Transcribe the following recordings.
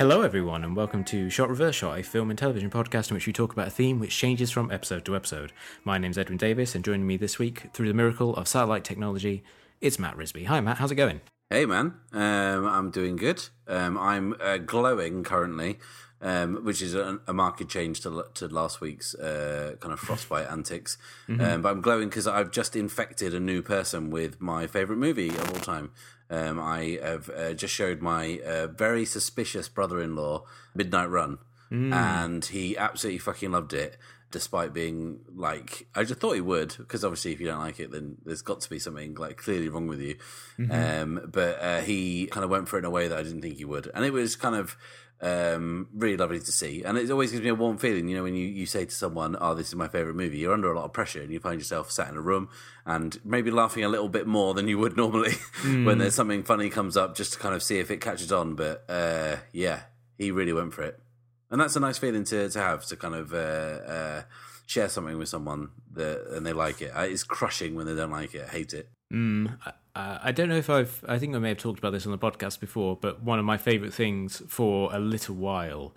Hello, everyone, and welcome to Shot Reverse Shot, a film and television podcast in which we talk about a theme which changes from episode to episode. My name's Edwin Davis, and joining me this week through the miracle of satellite technology, it's Matt Risby. Hi, Matt. How's it going? Hey, man. Um, I'm doing good. Um, I'm uh, glowing currently, um, which is a, a marked change to to last week's uh, kind of frostbite antics. Mm-hmm. Um, but I'm glowing because I've just infected a new person with my favorite movie of all time. Um, I have uh, just showed my uh, very suspicious brother-in-law Midnight Run, Mm. and he absolutely fucking loved it. Despite being like, I just thought he would, because obviously, if you don't like it, then there's got to be something like clearly wrong with you. Mm-hmm. Um, but uh, he kind of went for it in a way that I didn't think he would, and it was kind of um, really lovely to see. And it always gives me a warm feeling, you know, when you, you say to someone, "Oh, this is my favorite movie," you're under a lot of pressure, and you find yourself sat in a room and maybe laughing a little bit more than you would normally when there's something funny comes up, just to kind of see if it catches on. But uh, yeah, he really went for it, and that's a nice feeling to to have to kind of. Uh, uh, Share something with someone that and they like it. Uh, It's crushing when they don't like it. I hate it. Mm, I, I don't know if I've. I think I may have talked about this on the podcast before, but one of my favourite things for a little while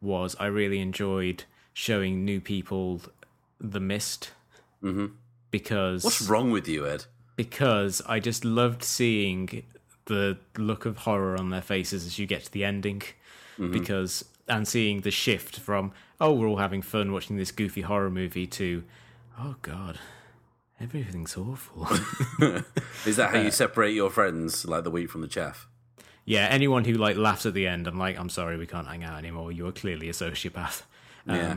was I really enjoyed showing new people The Mist. hmm Because What's wrong with you, Ed? because I just loved seeing the look of horror on their faces as you get to the ending. Because and seeing the shift from oh we're all having fun watching this goofy horror movie to oh god everything's awful. Is that how you separate your friends, like the wheat from the chaff? yeah, anyone who like laughs at the end, I'm like I'm sorry we can't hang out anymore. You are clearly a sociopath. Um, Yeah.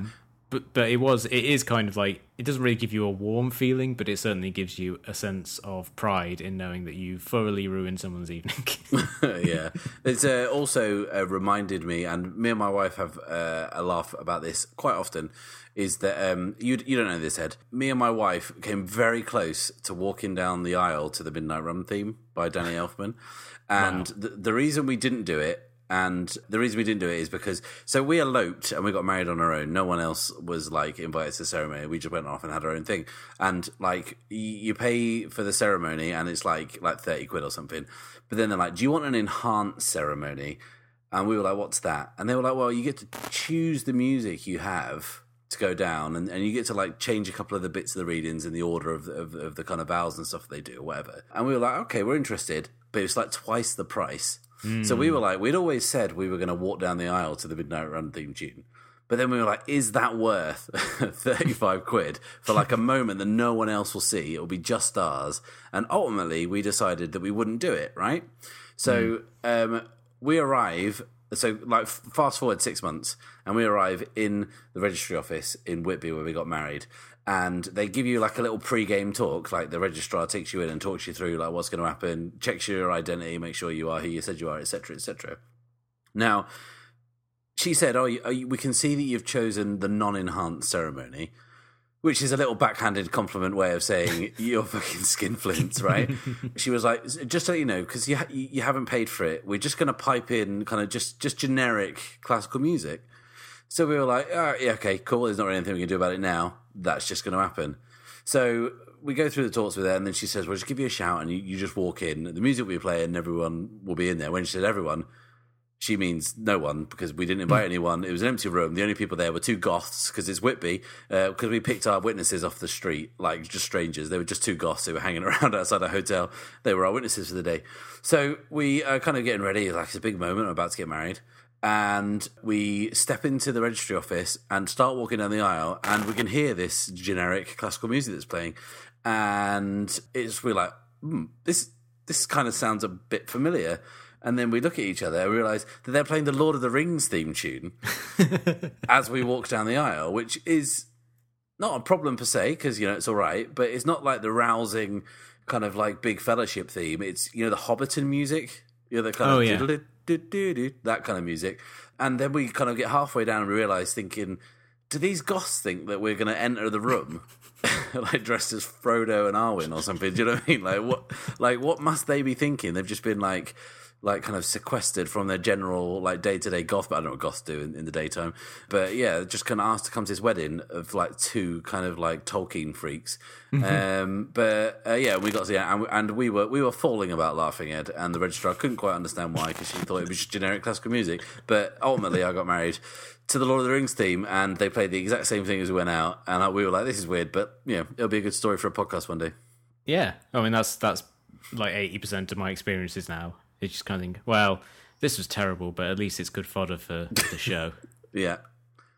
But but it was it is kind of like it doesn't really give you a warm feeling, but it certainly gives you a sense of pride in knowing that you thoroughly ruined someone's evening. yeah, it's uh, also uh, reminded me, and me and my wife have uh, a laugh about this quite often. Is that um, you? You don't know this, Ed? Me and my wife came very close to walking down the aisle to the Midnight Run theme by Danny Elfman, and the, the reason we didn't do it. And the reason we didn't do it is because so we eloped and we got married on our own. No one else was like invited to the ceremony. We just went off and had our own thing. And like you pay for the ceremony and it's like like thirty quid or something. But then they're like, "Do you want an enhanced ceremony?" And we were like, "What's that?" And they were like, "Well, you get to choose the music you have to go down, and, and you get to like change a couple of the bits of the readings in the order of, of of the kind of vowels and stuff they do, or whatever." And we were like, "Okay, we're interested," but it's like twice the price. So we were like, we'd always said we were going to walk down the aisle to the Midnight Run theme tune. But then we were like, is that worth 35 quid for like a moment that no one else will see? It'll be just ours. And ultimately, we decided that we wouldn't do it, right? So um, we arrive, so like fast forward six months, and we arrive in the registry office in Whitby where we got married. And they give you like a little pre-game talk, like the registrar takes you in and talks you through like what's going to happen, checks your identity, make sure you are who you said you are, etc., etc. Now, she said, "Oh, you- oh, you- we can see that you've chosen the non-enhanced ceremony." Which is a little backhanded compliment way of saying you're fucking skinflints, right? she was like, just so you know, because you ha- you haven't paid for it, we're just going to pipe in kind of just just generic classical music. So we were like, oh, yeah, okay, cool. There's not really anything we can do about it now. That's just going to happen. So we go through the talks with her, and then she says, "Well, just give you a shout, and you, you just walk in. The music will be playing, and everyone will be in there." When she said everyone, she means no one because we didn't invite hmm. anyone. It was an empty room. The only people there were two goths because it's Whitby. Uh, because we picked our witnesses off the street, like just strangers. They were just two goths who were hanging around outside a hotel. They were our witnesses for the day. So we are kind of getting ready. Like it's a big moment. I'm about to get married. And we step into the registry office and start walking down the aisle, and we can hear this generic classical music that's playing. And it's we're like, hmm, this this kind of sounds a bit familiar. And then we look at each other and realize that they're playing the Lord of the Rings theme tune as we walk down the aisle, which is not a problem per se because you know it's all right, but it's not like the rousing kind of like big fellowship theme. It's you know the Hobbiton music, you know the kind Oh, of yeah. That kind of music, and then we kind of get halfway down and realize thinking. Do these goths think that we're going to enter the room like dressed as Frodo and Arwen or something? Do you know what I mean? Like what? Like what must they be thinking? They've just been like like kind of sequestered from their general like day to day goth. But I don't know what goths do in, in the daytime. But yeah, just kind of asked to come to this wedding of like two kind of like Tolkien freaks. Mm-hmm. Um, but uh, yeah, we got to yeah, and, and we were we were falling about laughing Ed, and the registrar couldn't quite understand why because she thought it was just generic classical music. But ultimately, I got married to the Lord of the Rings theme, and they played the exact same thing as we went out, and we were like, "This is weird," but yeah, it'll be a good story for a podcast one day. Yeah, I mean that's that's like eighty percent of my experiences now. It's just kind of think, well, this was terrible, but at least it's good fodder for the show. Yeah,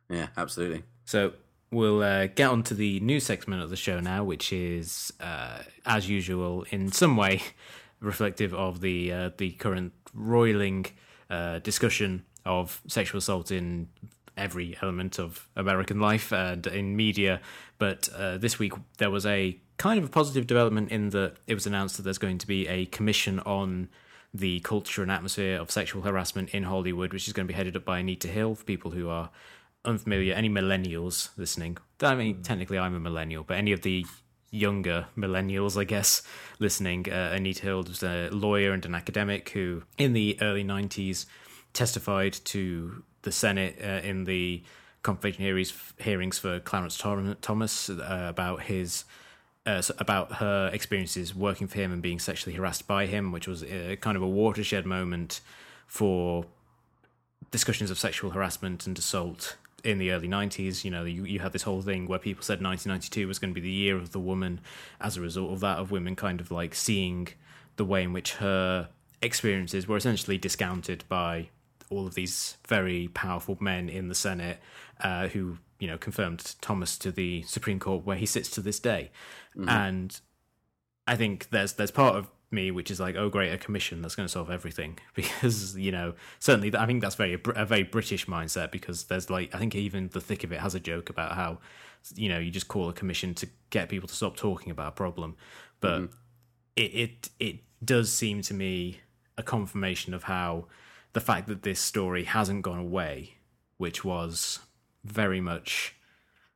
yeah, absolutely. So we'll uh, get on to the new segment of the show now, which is, uh, as usual, in some way reflective of the uh, the current roiling uh, discussion of sexual assault in every element of American life and in media. But uh, this week there was a kind of a positive development in that it was announced that there's going to be a commission on the culture and atmosphere of sexual harassment in Hollywood, which is going to be headed up by Anita Hill. For people who are unfamiliar, any millennials listening, I mean, technically I'm a millennial, but any of the younger millennials, I guess, listening, uh, Anita Hill was a lawyer and an academic who, in the early 90s, testified to the Senate uh, in the confirmation hearings, hearings for Clarence Thomas uh, about his uh, about her experiences working for him and being sexually harassed by him, which was a, kind of a watershed moment for discussions of sexual harassment and assault in the early 90s. You know, you, you had this whole thing where people said 1992 was going to be the year of the woman as a result of that, of women kind of like seeing the way in which her experiences were essentially discounted by all of these very powerful men in the Senate uh, who you know confirmed Thomas to the Supreme Court where he sits to this day, mm-hmm. and I think there's there's part of me which is like oh great a commission that's going to solve everything because you know certainly I think that's very a very British mindset because there's like I think even the thick of it has a joke about how you know you just call a commission to get people to stop talking about a problem, but mm-hmm. it it it does seem to me a confirmation of how the fact that this story hasn't gone away, which was very much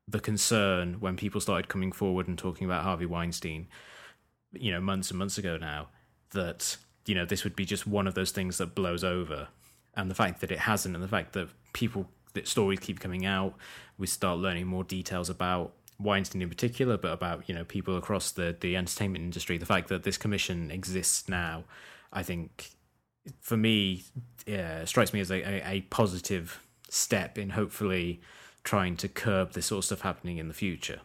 the concern when people started coming forward and talking about Harvey Weinstein, you know, months and months ago now, that, you know, this would be just one of those things that blows over. And the fact that it hasn't, and the fact that people, that stories keep coming out, we start learning more details about Weinstein in particular, but about, you know, people across the, the entertainment industry. The fact that this commission exists now, I think, for me, yeah, strikes me as a, a, a positive step in hopefully trying to curb this sort of stuff happening in the future.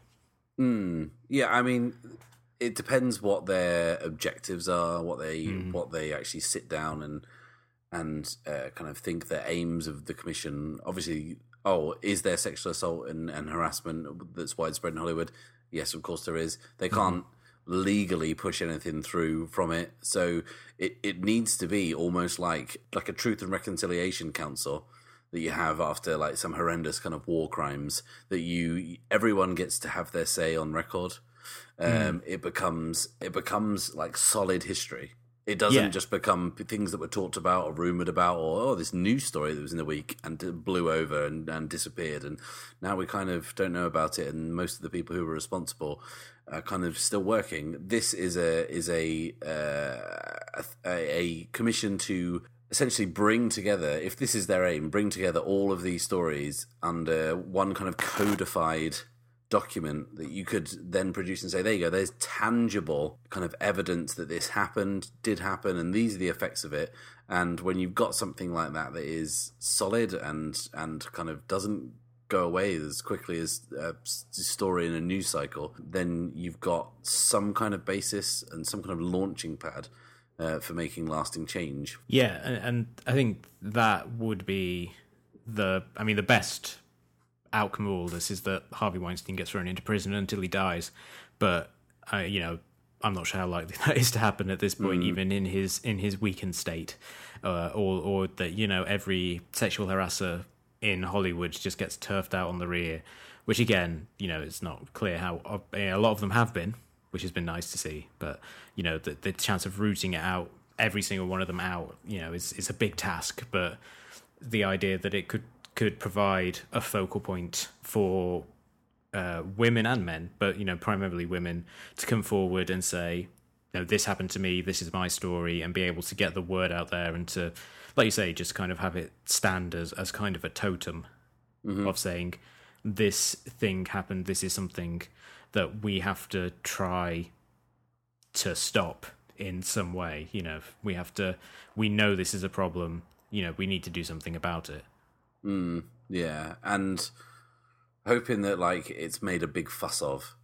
Mm, yeah, I mean, it depends what their objectives are, what they mm. what they actually sit down and and uh, kind of think the aims of the commission. Obviously, oh, is there sexual assault and, and harassment that's widespread in Hollywood? Yes, of course there is. They mm-hmm. can't. Mm legally push anything through from it. So it, it needs to be almost like like a truth and reconciliation council that you have after like some horrendous kind of war crimes that you everyone gets to have their say on record. Um, mm. It becomes it becomes like solid history. It doesn't yeah. just become things that were talked about or rumored about, or oh, this news story that was in the week and blew over and, and disappeared, and now we kind of don't know about it. And most of the people who were responsible are kind of still working. This is a is a uh, a, a commission to essentially bring together, if this is their aim, bring together all of these stories under one kind of codified document that you could then produce and say, there you go, there's tangible kind of evidence that this happened, did happen, and these are the effects of it. And when you've got something like that that is solid and and kind of doesn't go away as quickly as a story in a news cycle, then you've got some kind of basis and some kind of launching pad uh, for making lasting change. Yeah, and, and I think that would be the, I mean, the best outcome of all this is that Harvey Weinstein gets thrown into prison until he dies. But uh, you know, I'm not sure how likely that is to happen at this point, mm. even in his in his weakened state, uh, or or that you know every sexual harasser in Hollywood just gets turfed out on the rear. Which again, you know, it's not clear how uh, a lot of them have been, which has been nice to see. But you know, the the chance of rooting it out, every single one of them out, you know, is is a big task. But the idea that it could could provide a focal point for uh, women and men, but you know primarily women, to come forward and say, you know, this happened to me, this is my story, and be able to get the word out there and to, like you say, just kind of have it stand as, as kind of a totem Mm-hmm. of saying, this thing happened, this is something that we have to try to stop in some way. You know, we have to, we know this is a problem, you know, we need to do something about it. Mm, yeah, and hoping that like it's made a big fuss of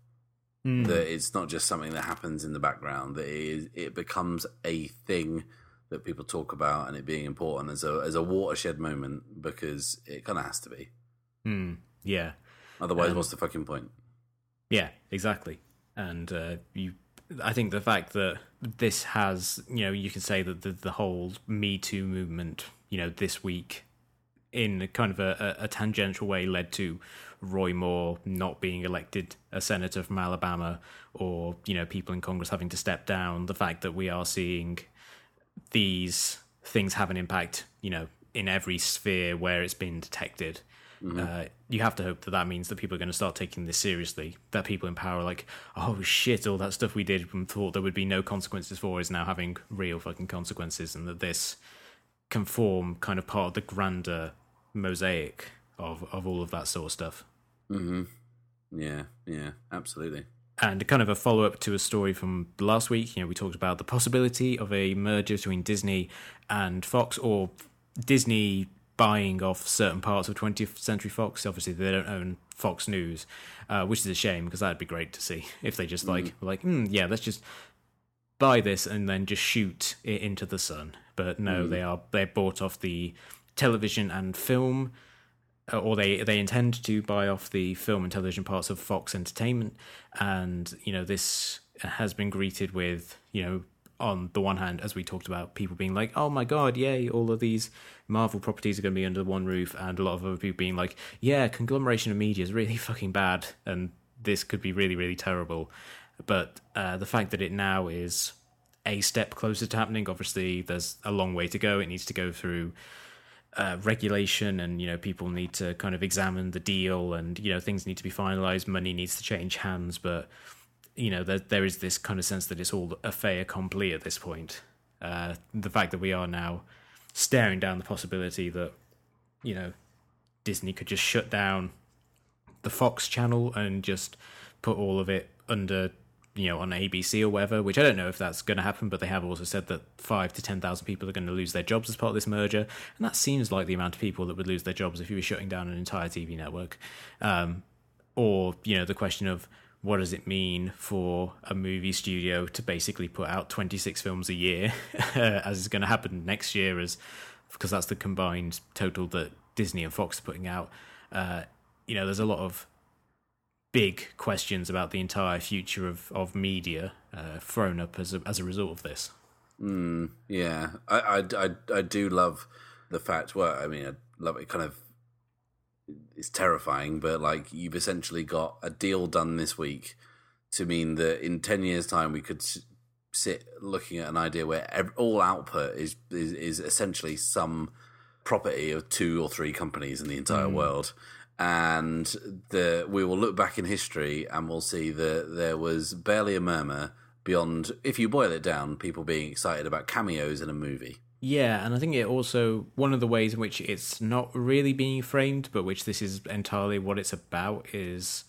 that it's not just something that happens in the background that it, is, it becomes a thing that people talk about and it being important as a as a watershed moment because it kind of has to be. Mm, yeah. Otherwise, Um, what's the fucking point? Yeah, exactly. And uh, you, I think the fact that this has, you know, you can say that the, the whole Me Too movement, you know, this week, in kind of a, a, a tangential way, led to Roy Moore not being elected a senator from Alabama, or you know, people in Congress having to step down. The fact that we are seeing these things have an impact, you know, in every sphere where it's been detected. Uh, you have to hope that that means that people are going to start taking this seriously. That people in power are like, oh shit, all that stuff we did and thought there would be no consequences for is now having real fucking consequences, and that this can form kind of part of the grander mosaic of of all of that sort of stuff. hmm Yeah, yeah, absolutely. And kind of a follow up to a story from last week, you know, we talked about the possibility of a merger between Disney and Fox, or Disney buying off certain parts of 20th Century Fox. Obviously, they don't own Fox News, uh, which is a shame because that'd be great to see if they just like were like, mm, yeah, let's just buy this and then just shoot it into the sun. But no, they are they bought off the television and film uh, or they they intend to buy off the film and television parts of Fox Entertainment, and you know this has been greeted with you know on the one hand, as we talked about, people being like, "Oh my god, yay! All of these Marvel properties are going to be under one roof," and a lot of other people being like, "Yeah, conglomeration of media is really fucking bad, and this could be really really terrible." But uh, the fact that it now is a step closer to happening, obviously, there's a long way to go. It needs to go through uh, regulation and you know people need to kind of examine the deal and you know things need to be finalized money needs to change hands but you know there, there is this kind of sense that it's all a fait accompli at this point uh, the fact that we are now staring down the possibility that you know disney could just shut down the fox channel and just put all of it under you know on ABC or whatever, which I don't know if that's going to happen, but they have also said that five to ten thousand people are going to lose their jobs as part of this merger, and that seems like the amount of people that would lose their jobs if you were shutting down an entire TV network. Um, or you know the question of what does it mean for a movie studio to basically put out 26 films a year as is going to happen next year as because that's the combined total that Disney and Fox are putting out uh, you know there's a lot of big questions about the entire future of, of media uh, thrown up as a, as a result of this. Mm, yeah, I, I, I, I do love the fact. Well, I mean, I love it. Kind of, it's terrifying, but like you've essentially got a deal done this week to mean that in ten years' time we could sit looking at an idea where ev- all output is, is is essentially some property of two or three companies in the entire mm. world. And the we will look back in history and we'll see that there was barely a murmur beyond, if you boil it down, people being excited about cameos in a movie. Yeah, and I think it also one of the ways in which it's not really being framed, but which this is entirely what it's about, is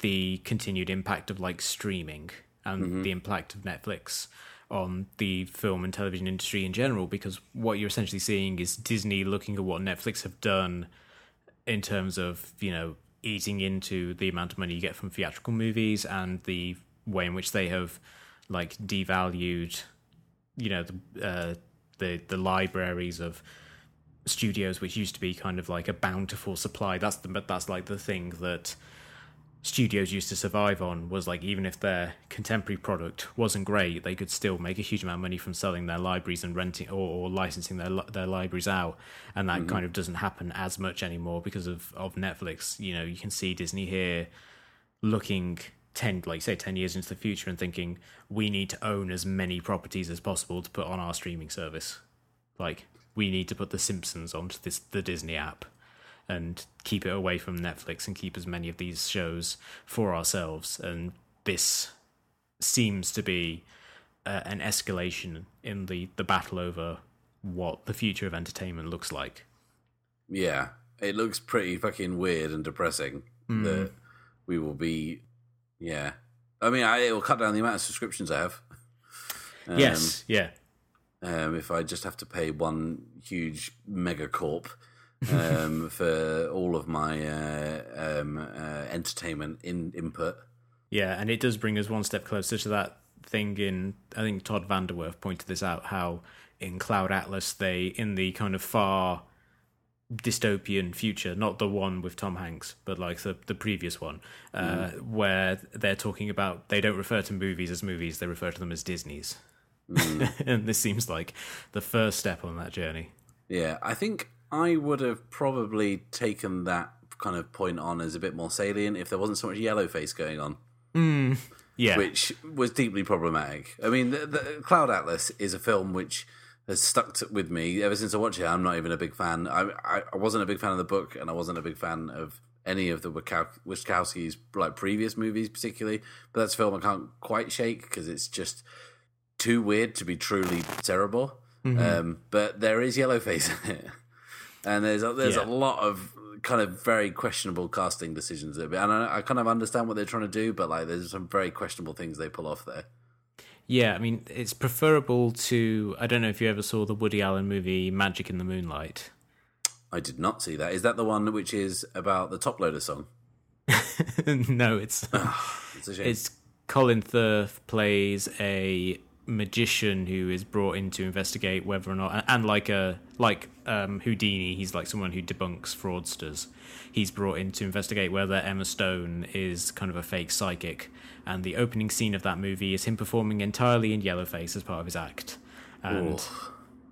the continued impact of like streaming and the impact of Netflix on the film and television industry in general. Because what you're essentially seeing is Disney looking at what Netflix have done in terms of you know eating into the amount of money you get from theatrical movies and the way in which they have like devalued you know the uh, the the libraries of studios which used to be kind of like a bountiful supply. That's the but that's like the thing that studios used to survive on was like even if their contemporary product wasn't great they could still make a huge amount of money from selling their libraries and renting or, or licensing their their libraries out. And that mm-hmm. kind of doesn't happen as much anymore because of of Netflix. You know you can see Disney here looking 10 like say 10 years into the future and thinking we need to own as many properties as possible to put on our streaming service like we need to put the simpsons onto this the disney app and keep it away from netflix and keep as many of these shows for ourselves and this seems to be uh, an escalation in the the battle over what the future of entertainment looks like. Yeah, it looks pretty fucking weird and depressing Mm. that we will be. Yeah, I mean, I, it will cut down the amount of subscriptions I have. Um, yes, yeah, um, if I just have to pay one huge megacorp um, for all of my uh, um, uh, entertainment in input. yeah, and it does bring us one step closer to that thing in. I think Todd VanDerWerff pointed this out. How in Cloud Atlas they in the kind of far dystopian future, not the one with Tom Hanks, but like the the previous one, uh, mm. where they're talking about they don't refer to movies as movies, they refer to them as Disney's. Mm. and this seems like the first step on that journey. Yeah, I think I would have probably taken that kind of point on as a bit more salient if there wasn't so much yellow face going on. Mm. Yeah, which was deeply problematic. I mean, the, the Cloud Atlas is a film which has stuck to, with me ever since I watched it. I'm not even a big fan. I, I, I wasn't a big fan of the book, and I wasn't a big fan of any of the Wachowskis' like previous movies, particularly. But that's a film I can't quite shake because it's just too weird to be truly terrible. Um, but there is Yellowface in it, and there's a, there's Yeah. a lot of kind of very questionable casting decisions there. And I, I kind of understand what they're trying to do, but like there's some very questionable things they pull off there. Yeah, I mean, it's preferable to. I don't know if you ever saw the Woody Allen movie Magic in the Moonlight. I did not see that. Is that the one which is about the Toploader song? no, it's It's a shame. it's Colin Firth plays a magician who is brought in to investigate whether or not, and like a like um, Houdini, he's like someone who debunks fraudsters. He's brought in to investigate whether Emma Stone is kind of a fake psychic, and the opening scene of that movie is him performing entirely in yellowface as part of his act, and.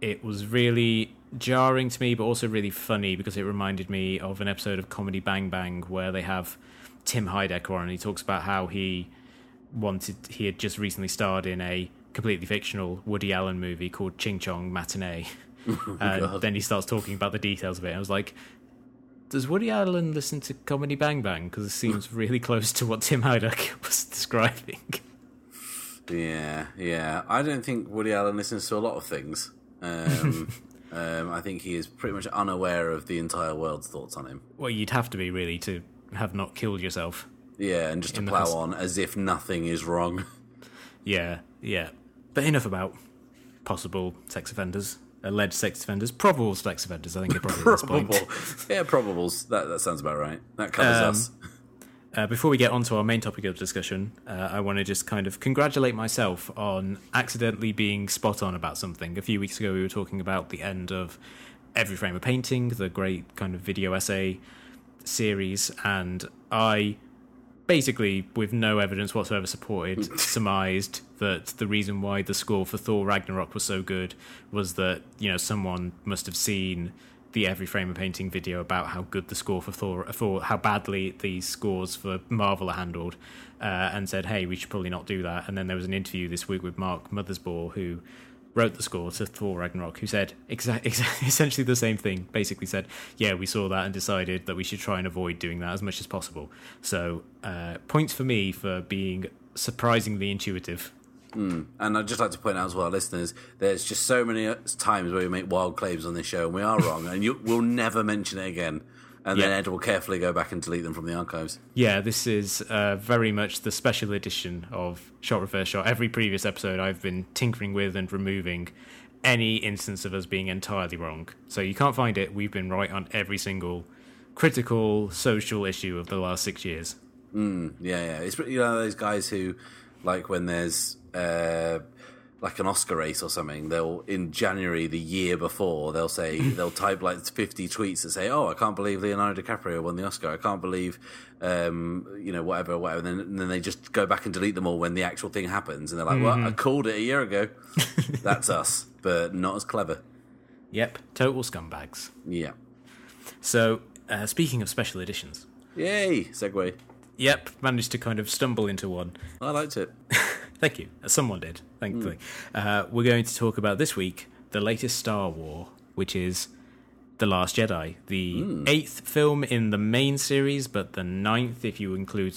it was really jarring to me, but also really funny because it reminded me of an episode of Comedy Bang Bang where they have Tim Heidecker on and he talks about how he wanted, he had just recently starred in a completely fictional Woody Allen movie called Ching Chong Matinee. Oh, and then he starts talking about the details of it. I was like, does Woody Allen listen to Comedy Bang Bang? Because it seems really close to what Tim Heidecker was describing. yeah, yeah. I don't think Woody Allen listens to a lot of things. Um, um, I think he is pretty much unaware of the entire world's thoughts on him. Well, you'd have to be really to have not killed yourself. Yeah, and just to plow on as if nothing is wrong. Yeah, yeah. But enough about possible sex offenders, alleged sex offenders, probable sex offenders. I think it probably at this point. Probable. yeah, probables. That that sounds about right. That covers Um, us. Uh, before we get on to our main topic of discussion, uh, I want to just kind of congratulate myself on accidentally being spot on about something. A few weeks ago, we were talking about the end of Every Frame a Painting, the great kind of video essay series, and I basically, with no evidence whatsoever supported, surmised that the reason why the score for Thor Ragnarok was so good was that, you know, someone must have seen the Every Frame of Painting video about how good the score for Thor, for how badly the scores for Marvel are handled, uh, and said, hey, we should probably not do that. And then there was an interview this week with Mark Mothersbaugh, who wrote the score to Thor Ragnarok, who said exa- exa- essentially the same thing. Basically said, "Yeah, we saw that and decided that we should try and avoid doing that as much as possible." So, uh, points for me for being surprisingly intuitive. And I'd just like to point out as well, listeners, there's just so many times where we make wild claims on this show and we are wrong, and you, we'll never mention it again. And then Ed will carefully go back and delete them from the archives. Yeah, this is uh, very much the special edition of Shot Reverse Shot. Every previous episode, I've been tinkering with and removing any instance of us being entirely wrong. So you can't find it. We've been right on every single critical social issue of the last six years. Yeah, yeah. It's you know those guys who, like, when there's uh, like an Oscar race or something, they'll in January the year before they'll say they'll type like fifty tweets that say, "Oh, I can't believe Leonardo DiCaprio won the Oscar. I can't believe." Um, you know, whatever, whatever. And then, and then they just go back and delete them all when the actual thing happens, and they're like, "Well, I called it a year ago." That's us, but not as clever. Yep, total scumbags. Yeah. So, uh, speaking of special editions, Yay! Segue. yep, managed to kind of stumble into one. I liked it. Thank you. Someone did, thankfully. Uh, we're going to talk about this week the latest Star War, which is The Last Jedi, the eighth film in the main series, but the ninth if you include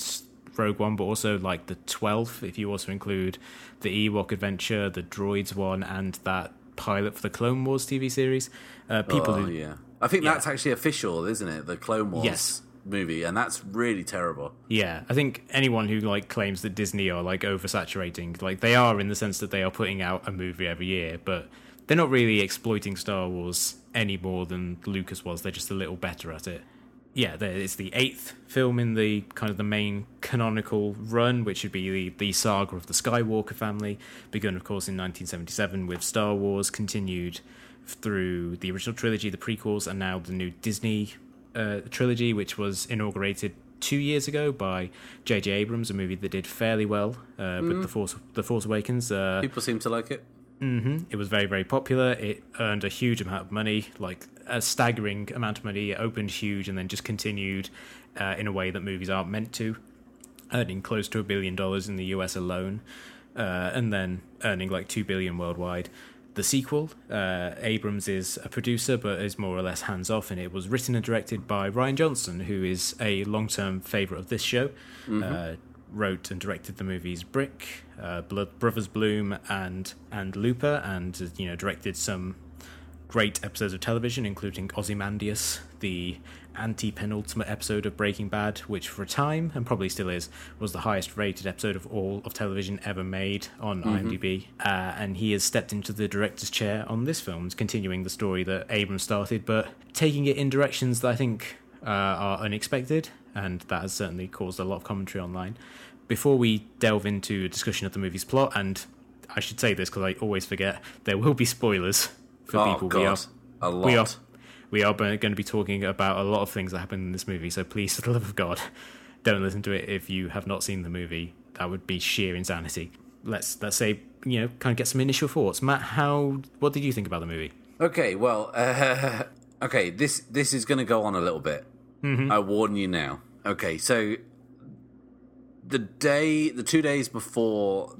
Rogue One, but also like the twelfth, if you also include the Ewok Adventure, the Droids one, and that pilot for the Clone Wars TV series. Uh, people oh, who yeah. I think Yeah. that's actually official, isn't it? The Clone Wars Yes. Movie, and that's really terrible. Yeah, I think anyone who like claims that Disney are like oversaturating, like they are in the sense that they are putting out a movie every year, but they're not really exploiting Star Wars any more than Lucas was. They're just a little better at it. Yeah, it's the eighth film in the kind of the main canonical run, which would be the, the saga of the Skywalker family, begun, of course, in 1977 with Star Wars, continued through the original trilogy, the prequels, and now the new Disney uh, trilogy, which was inaugurated two years ago by J.J. Abrams, a movie that did fairly well uh, with the Force the Force Awakens. Uh, People seem to like it. hmm It was very, very popular. It earned a huge amount of money, like a staggering amount of money. It opened huge and then just continued uh, in a way that movies aren't meant to, earning close to a billion dollars in the US alone, uh, and then earning like two billion worldwide. The sequel, uh, Abrams is a producer but is more or less hands off, and it was written and directed by Rian Johnson, who is a long term favourite of this show. Uh, wrote and directed the movies Brick, uh, Blood, Brothers Bloom, and and Looper, and you know directed some great episodes of television, including Ozymandias, the anti-penultimate episode of Breaking Bad, which for a time and probably still is was the highest rated episode of all of television ever made on IMDb. Uh, and he has stepped into the director's chair on this film, continuing the story that Abrams started, but taking it in directions that I think uh, are unexpected, and that has certainly caused a lot of commentary online. Before we delve into a discussion of the movie's plot, and I should say this because I always forget, there will be spoilers for oh people. God, We are a lot. we are we are going to be talking about a lot of things that happen in this movie. So please, for the love of God, don't listen to it if you have not seen the movie. That would be sheer insanity. Let's let's say you know kind of get some initial thoughts. Matt, how what did you think about the movie? Okay, well, uh, okay, this this is going to go on a little bit. I warn you now. Okay, so the day, the two days before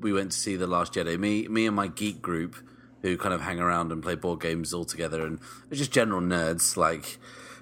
we went to see the Last Jedi, me, me and my geek group, who kind of hang around and play board games all together, and they're just general nerds, like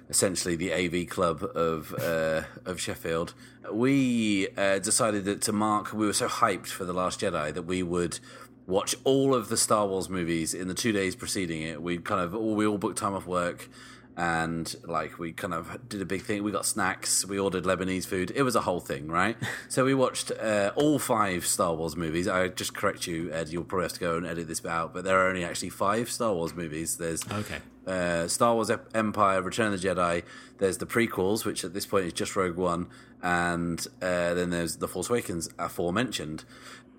essentially the AV club of uh, of Sheffield. We uh, decided that to mark, we were so hyped for the Last Jedi that we would watch all of the Star Wars movies in the two days preceding it. We kind of all we all booked time off work and like we kind of did a big thing. We got snacks. We ordered Lebanese food. It was a whole thing, right? so we watched uh, all five Star Wars movies. I just correct you, Ed. You'll probably have to go and edit this out, but there are only actually five Star Wars movies. There's Okay. uh, Star Wars Empire, Return of the Jedi. There's the prequels, which at this point is just Rogue One, and uh, then there's the Force Awakens, aforementioned.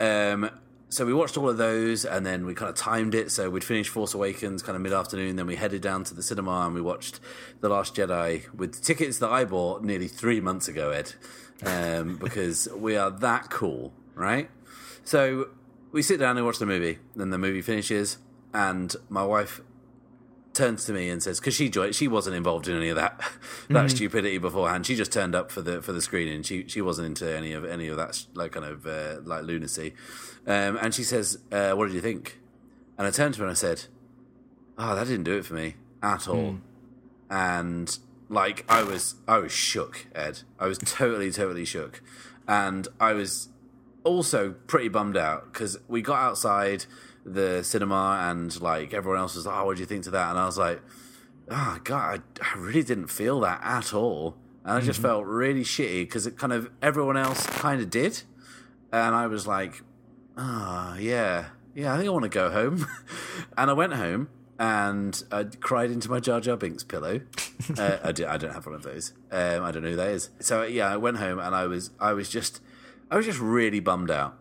Um, so we watched all of those, and then we kind of timed it. So we'd finish Force Awakens kind of mid afternoon, then we headed down to the cinema and we watched The Last Jedi with tickets that I bought nearly three months ago, Ed, um, because we are that cool, right? So we sit down and watch the movie. Then the movie finishes, and my wife turns to me and says, because she joined, she wasn't involved in any of that that stupidity beforehand. She just turned up for the for the screening. She she wasn't into any of any of that like kind of uh, like lunacy. Um, and she says, uh, "What did you think?" And I turned to her and I said, "Oh, that didn't do it for me at all." Hmm. And like I was I was shook, Ed. I was totally totally shook, and I was also pretty bummed out because we got outside the cinema and like everyone else was like, "Oh, what do you think to that?" And I was like, "Oh God, I, I really didn't feel that at all." And I just mm-hmm. felt really shitty because it kind of everyone else kind of did, and I was like, "Ah, yeah, yeah, I think I want to go home." and I went home and I cried into my Jar Jar Binks pillow. uh, I, do, I don't have one of those. Um, I don't know who that is. So yeah, I went home and I was I was just I was just really bummed out,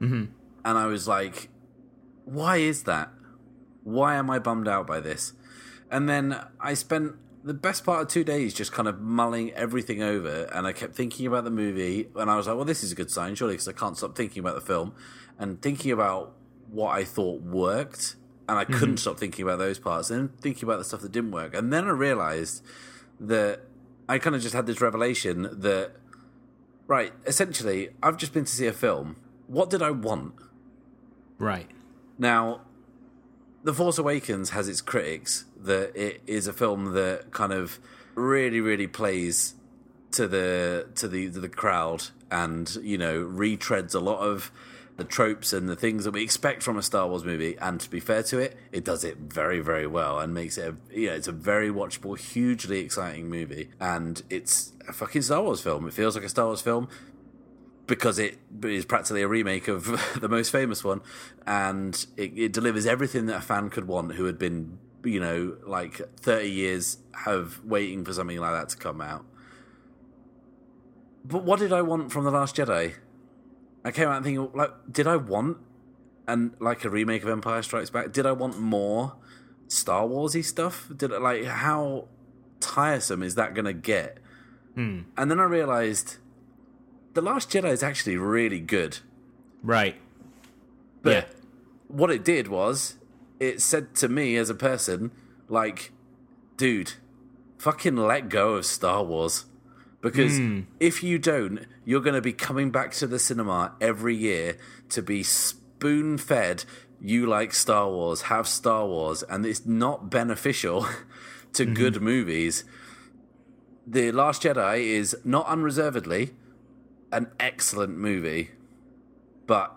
mm-hmm. and I was like, "Why is that? Why am I bummed out by this?" And then I spent the best part of two days just kind of mulling everything over, and I kept thinking about the movie, and I was like, "Well, this is a good sign, surely," because I can't stop thinking about the film and thinking about what I thought worked, and I couldn't mm-hmm. stop thinking about those parts, and thinking about the stuff that didn't work, and then I realized that I kind of just had this revelation that right, essentially, I've just been to see a film. What did I want? Right. Now, The Force Awakens has its critics that it is a film that kind of really, really plays to the to the to the crowd and you know retreads a lot of the tropes and the things that we expect from a Star Wars movie. And to be fair to it, it does it very very well and makes it a, you know it's a very watchable, hugely exciting movie. And it's a fucking Star Wars film. It feels like a Star Wars film because it is practically a remake of the most famous one, and it, it, delivers everything that a fan could want who had been, you know, like thirty years have waiting for something like that to come out. But what did I want from the Last Jedi? I came out thinking, like, did I want and like a remake of Empire Strikes Back? Did I want more Star Warsy stuff? Did I, like how tiresome is that going to get? Hmm. And then I realized the Last Jedi is actually really good. Right. But yeah. what it did was it said to me as a person, like, dude, fucking let go of Star Wars. Because Mm. if you don't, you're going to be coming back to the cinema every year to be spoon fed. You like Star Wars, have Star Wars, and it's not beneficial to Mm-hmm. good movies. The Last Jedi is not unreservedly an excellent movie, but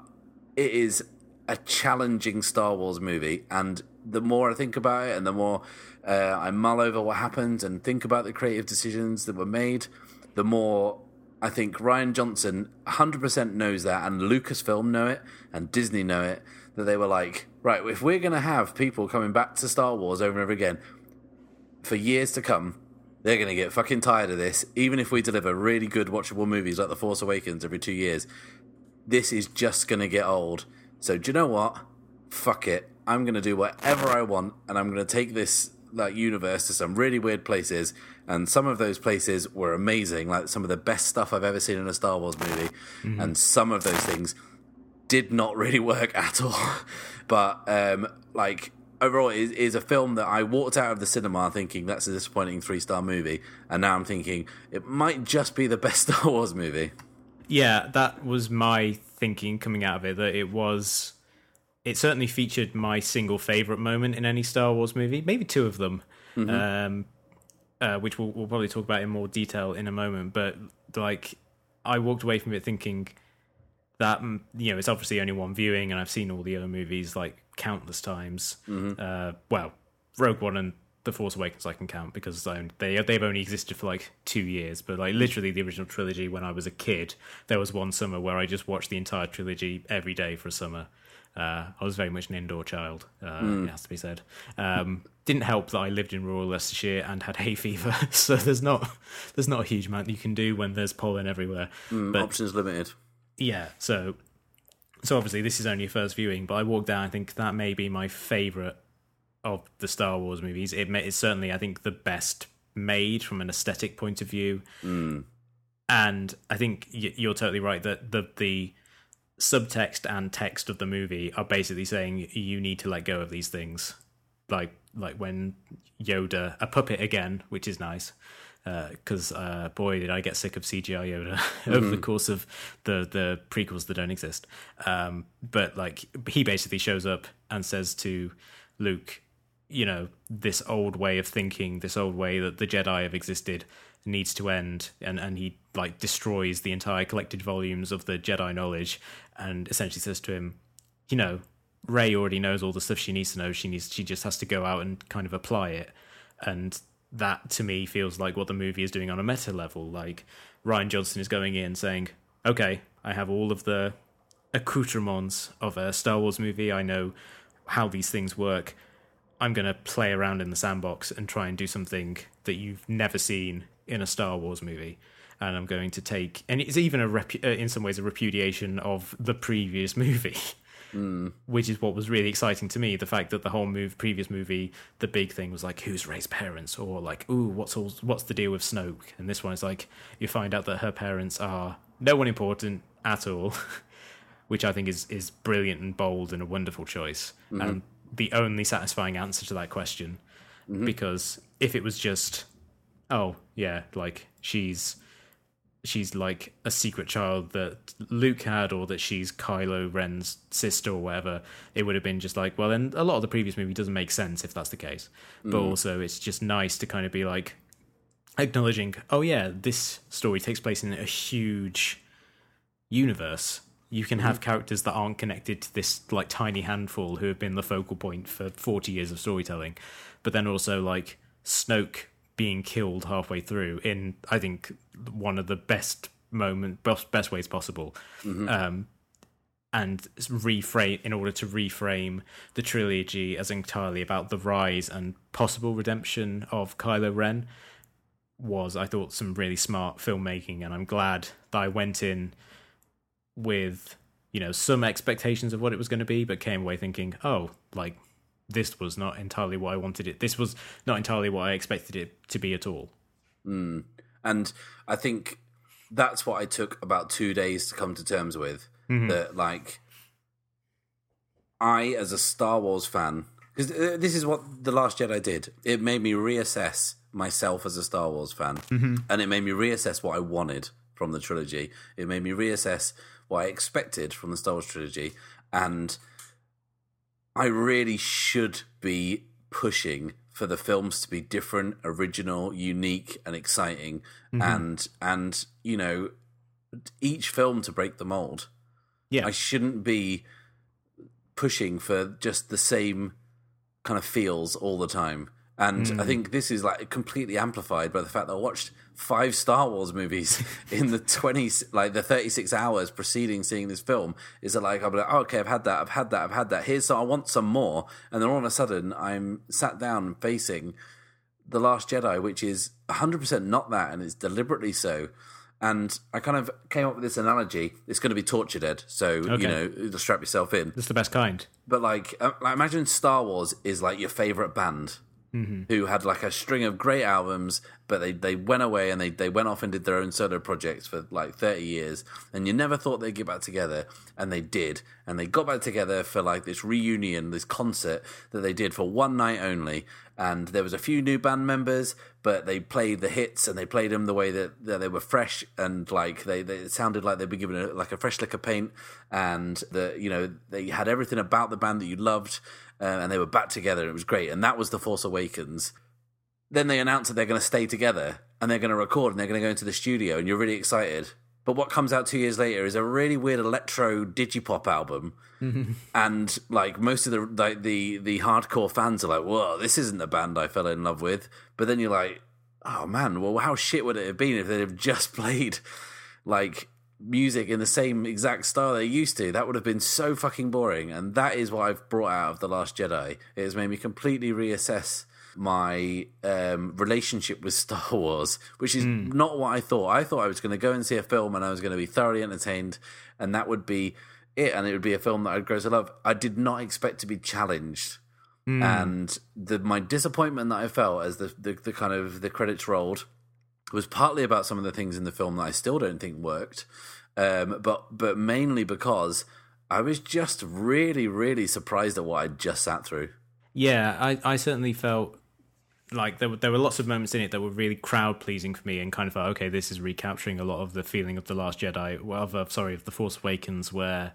it is a challenging Star Wars movie. And the more I think about it, and the more uh, I mull over what happened and think about the creative decisions that were made, the more I think Rian Johnson 100% knows that, and Lucasfilm know it, and Disney know it. That they were like, right, if we're going to have people coming back to Star Wars over and over again for years to come, they're going to get fucking tired of this. Even if we deliver really good watchable movies like The Force Awakens every two years, this is just going to get old. So do you know what? Fuck it. I'm going to do whatever I want, and I'm going to take this like universe to some really weird places. And some of those places were amazing, like some of the best stuff I've ever seen in a Star Wars movie. And some of those things did not really work at all. but um, like overall, it is a film that I walked out of the cinema thinking that's a disappointing three star movie, and now I'm thinking it might just be the best Star Wars movie. Yeah, that was my thinking coming out of it. That it was, it certainly featured my single favorite moment in any Star Wars movie, maybe two of them, um, uh, which we'll, we'll probably talk about in more detail in a moment. But like, I walked away from it thinking that mm, you know it's obviously only one viewing, and I've seen all the other movies like countless times. Uh, well, Rogue One and The Force Awakens I can count because I, they they've only existed for like two years. But like literally the original trilogy when I was a kid, there was one summer where I just watched the entire trilogy every day for a summer. Uh, I was very much an indoor child, uh, it has to be said. Um, didn't help that I lived in rural Leicestershire and had hay fever, so there's not there's not a huge amount you can do when there's pollen everywhere. Hmm, but Options limited. yeah, so so obviously this is only a first viewing, but I walked down. I think that may be my favorite of the Star Wars movies. It may, it's certainly I think the best made from an aesthetic point of view, hmm. and I think you're totally right that the the subtext and text of the movie are basically saying you need to let go of these things, like like when Yoda a puppet again, which is nice because uh, boy did I get sick of CGI Yoda over the course of the the prequels that don't exist. Um, but like he basically shows up and says to Luke, you know, this old way of thinking, this old way that the Jedi have existed needs to end, and and he like destroys the entire collected volumes of the Jedi knowledge, and essentially says to him, you know. Rey already knows all the stuff she needs to know. She needs. She just has to go out and kind of apply it. And that to me feels like what the movie is doing on a meta level. Like Rian Johnson is going in saying, "Okay, I have all of the accoutrements of a Star Wars movie. I know how these things work. I'm going to play around in the sandbox and try and do something that you've never seen in a Star Wars movie." And I'm going to take, and it's even a repu- uh, in some ways a repudiation of the previous movie Mm. which is what was really exciting to me. The fact that the whole move, previous movie, the big thing was like, who's Rey's parents, or like, ooh, what's all, what's the deal with Snoke? And this one is like, you find out that her parents are no one important at all, which I think is is brilliant and bold and a wonderful choice, mm-hmm. and the only satisfying answer to that question. Mm-hmm. Because if it was just, oh yeah, like she's she's like a secret child that Luke had, or that she's Kylo Ren's sister, or whatever, it would have been just like, well, then a lot of the previous movie doesn't make sense if that's the case. But mm. also, it's just nice to kind of be like, acknowledging, oh yeah, this story takes place in a huge universe. You can have mm-hmm. characters that aren't connected to this like tiny handful who have been the focal point for 40 years of storytelling, but then also like Snoke being killed halfway through in I think one of the best moment best, best ways possible. Um, and reframe in order to reframe the trilogy as entirely about the rise and possible redemption of Kylo Ren was I thought some really smart filmmaking and I'm glad that I went in with you know some expectations of what it was going to be but came away thinking oh like this was not entirely what I wanted it this was not entirely what I expected it to be at all hmm. And I think that's what I took about two days to come to terms with. Mm-hmm. That, like, I, as a Star Wars fan, because uh, this is what The Last Jedi did. It made me reassess myself as a Star Wars fan, mm-hmm. and it made me reassess what I wanted from the trilogy. It made me reassess what I expected from the Star Wars trilogy, and I really should be pushing for the films to be different, original, unique, and exciting, mm-hmm. and and you know, each film to break the mold. yeah I shouldn't be pushing for just the same kind of feels all the time. And I think this is like completely amplified by the fact that I watched five Star Wars movies in the twenty, like the thirty six hours preceding seeing this film. Is that like I'll be like, oh, okay, I've had that, I've had that, I've had that. Here's so I want some more, and then all of a sudden I'm sat down facing the Last Jedi, which is hundred percent not that, and it's deliberately so. And I kind of came up with this analogy. It's going to be torture dead, so Okay. you know, just strap yourself in. It's the best kind But like, uh, like, imagine Star Wars is like your favorite band Mm-hmm. who had like a string of great albums, but they, they went away and they, they went off and did their own solo projects for like 30 years. And you never thought they'd get back together. And they did. And they got back together for like this reunion, this concert that they did for one night only. And there was a few new band members, but they played the hits and they played them the way that, that they were fresh and like they, they it sounded like they'd been given a, like a fresh lick of paint and the you know they had everything about the band that you loved uh, and they were back together. It was great, and that was the Force Awakens. Then they announced that they're going to stay together and they're going to record and they're going to go into the studio, and you're really excited. But what comes out two years later is a really weird electro digipop album, and like most of the like the the hardcore fans are like, "Whoa, this isn't the band I fell in love with." But then you're like, "Oh man, well, how shit would it have been if they'd have just played like music in the same exact style they used to. That would have been so fucking boring. And that is what I've brought out of The Last Jedi. It has made me completely reassess my um, relationship with Star Wars, which is not what I thought. I thought I was going to go and see a film and I was going to be thoroughly entertained, and that would be it. And it would be a film that I'd grow to love. I did not expect to be challenged. And the my disappointment that I felt as the, the, the kind of the credits rolled was partly about some of the things in the film that I still don't think worked, um, but but mainly because I was just really really surprised at what I'd just sat through. Yeah, I, I certainly felt like there were there were lots of moments in it that were really crowd pleasing for me, and kind of like, okay, this is recapturing a lot of the feeling of the Last Jedi, well, of, uh, sorry, of the Force Awakens, where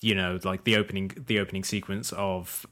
you know, like the opening the opening sequence of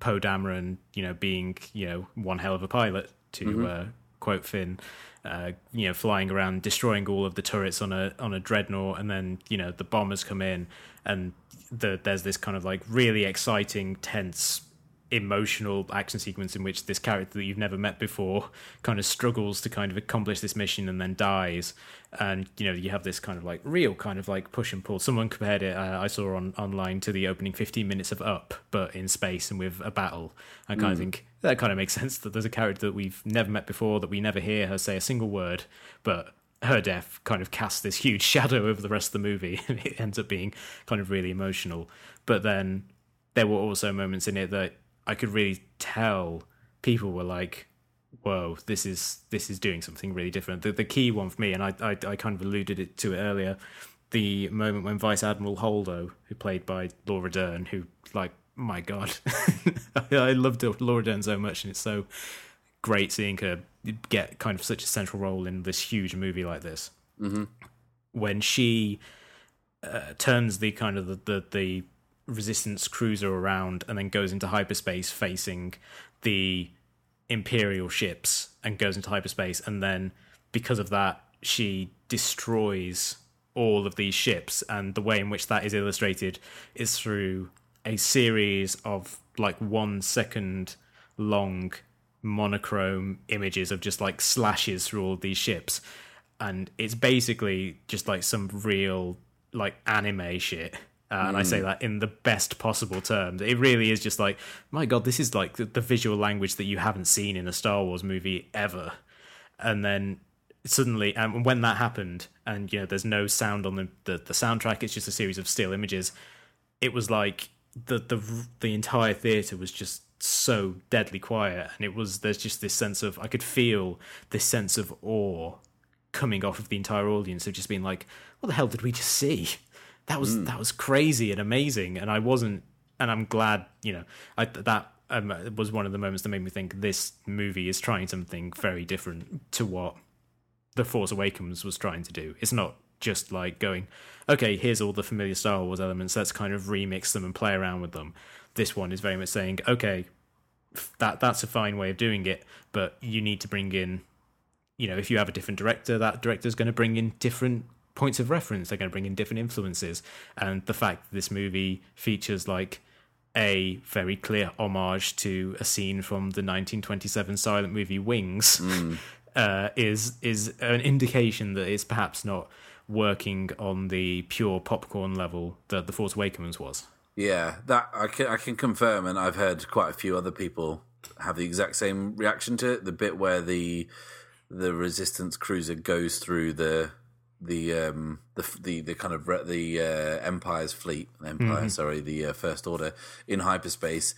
Poe Dameron, you know, being you know one hell of a pilot to uh, quote Finn. Uh, you know, flying around, destroying all of the turrets on a on a dreadnought, and then you know the bombers come in, and the, there's this kind of like really exciting, tense emotional action sequence in which this character that you've never met before kind of struggles to kind of accomplish this mission and then dies. And you know you have this kind of like real kind of like push and pull. Someone compared it uh, i saw on online to the opening 15 minutes of up but in space and with a battle. I kind of think that kind of makes sense that there's a character that we've never met before that we never hear her say a single word but her death kind of casts this huge shadow over the rest of the movie and it ends up being kind of really emotional. But then there were also moments in it that I could really tell people were like, "Whoa, this is this is doing something really different." The, the key one for me, and I, I I kind of alluded it to it earlier, the moment when Vice Admiral Holdo, who played by Laura Dern, who like my god, I loved Laura Dern so much, and it's so great seeing her get kind of such a central role in this huge movie like this. Mm-hmm. When she uh, turns the kind of the, the the resistance cruiser around and then goes into hyperspace facing the imperial ships and goes into hyperspace, and then because of that, she destroys all of these ships. And the way in which that is illustrated is through a series of like one second long monochrome images of just like slashes through all these ships. And it's basically just like some real like anime shit. Uh, and I say that in the best possible terms. It really is just like, my god, this is like the, the visual language that you haven't seen in a Star Wars movie ever. And then suddenly, and um, when that happened, and you know, there's no sound on the, the the soundtrack. It's just a series of still images. It was like the the the entire theater was just so deadly quiet, and it was there's just this sense of I could feel this sense of awe coming off of the entire audience of just being like, what the hell did we just see? That was mm. that was crazy and amazing, and I wasn't, and I'm glad you know I, that um, was one of the moments that made me think this movie is trying something very different to what the Force Awakens was trying to do. It's not just like going, okay, here's all the familiar Star Wars elements. Let's kind of remix them and play around with them. This one is very much saying, okay, that that's a fine way of doing it, but you need to bring in, you know, if you have a different director, that director's going to bring in different points of reference. They're going to bring in different influences, and the fact that this movie features like a very clear homage to a scene from the 1927 silent movie Wings. Mm. Uh, is is an indication that it's perhaps not working on the pure popcorn level that the Force Awakens was. Yeah, that I can I can confirm, and I've heard quite a few other people have the exact same reaction to it. The bit where the the Resistance cruiser goes through the the um the the, the kind of the uh, Empire's fleet, Empire, mm-hmm. sorry, the uh, First Order in hyperspace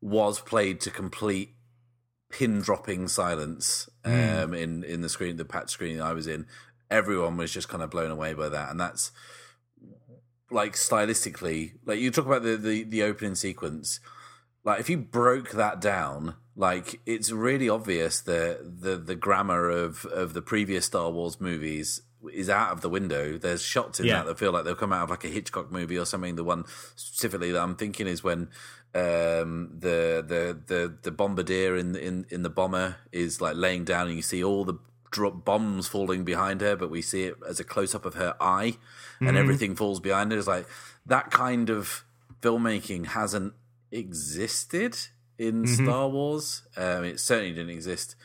was played to complete pin dropping silence mm. um, mm. in in the screen, the patch screen I was in. Everyone was just kind of blown away by that, and that's like stylistically, like you talk about the, the, the opening sequence, like if you broke that down, like it's really obvious that the the grammar of of the previous Star Wars movies is out of the window. There's shots in yeah. that that feel like they'll come out of like a Hitchcock movie or something. The one specifically that I'm thinking is when um, the the the the bombardier in in in the bomber is like laying down, and you see all the drop bombs falling behind her, but we see it as a close up of her eye, and mm-hmm. everything falls behind her. It's like that kind of filmmaking hasn't existed in mm-hmm. Star Wars. Um, it certainly didn't exist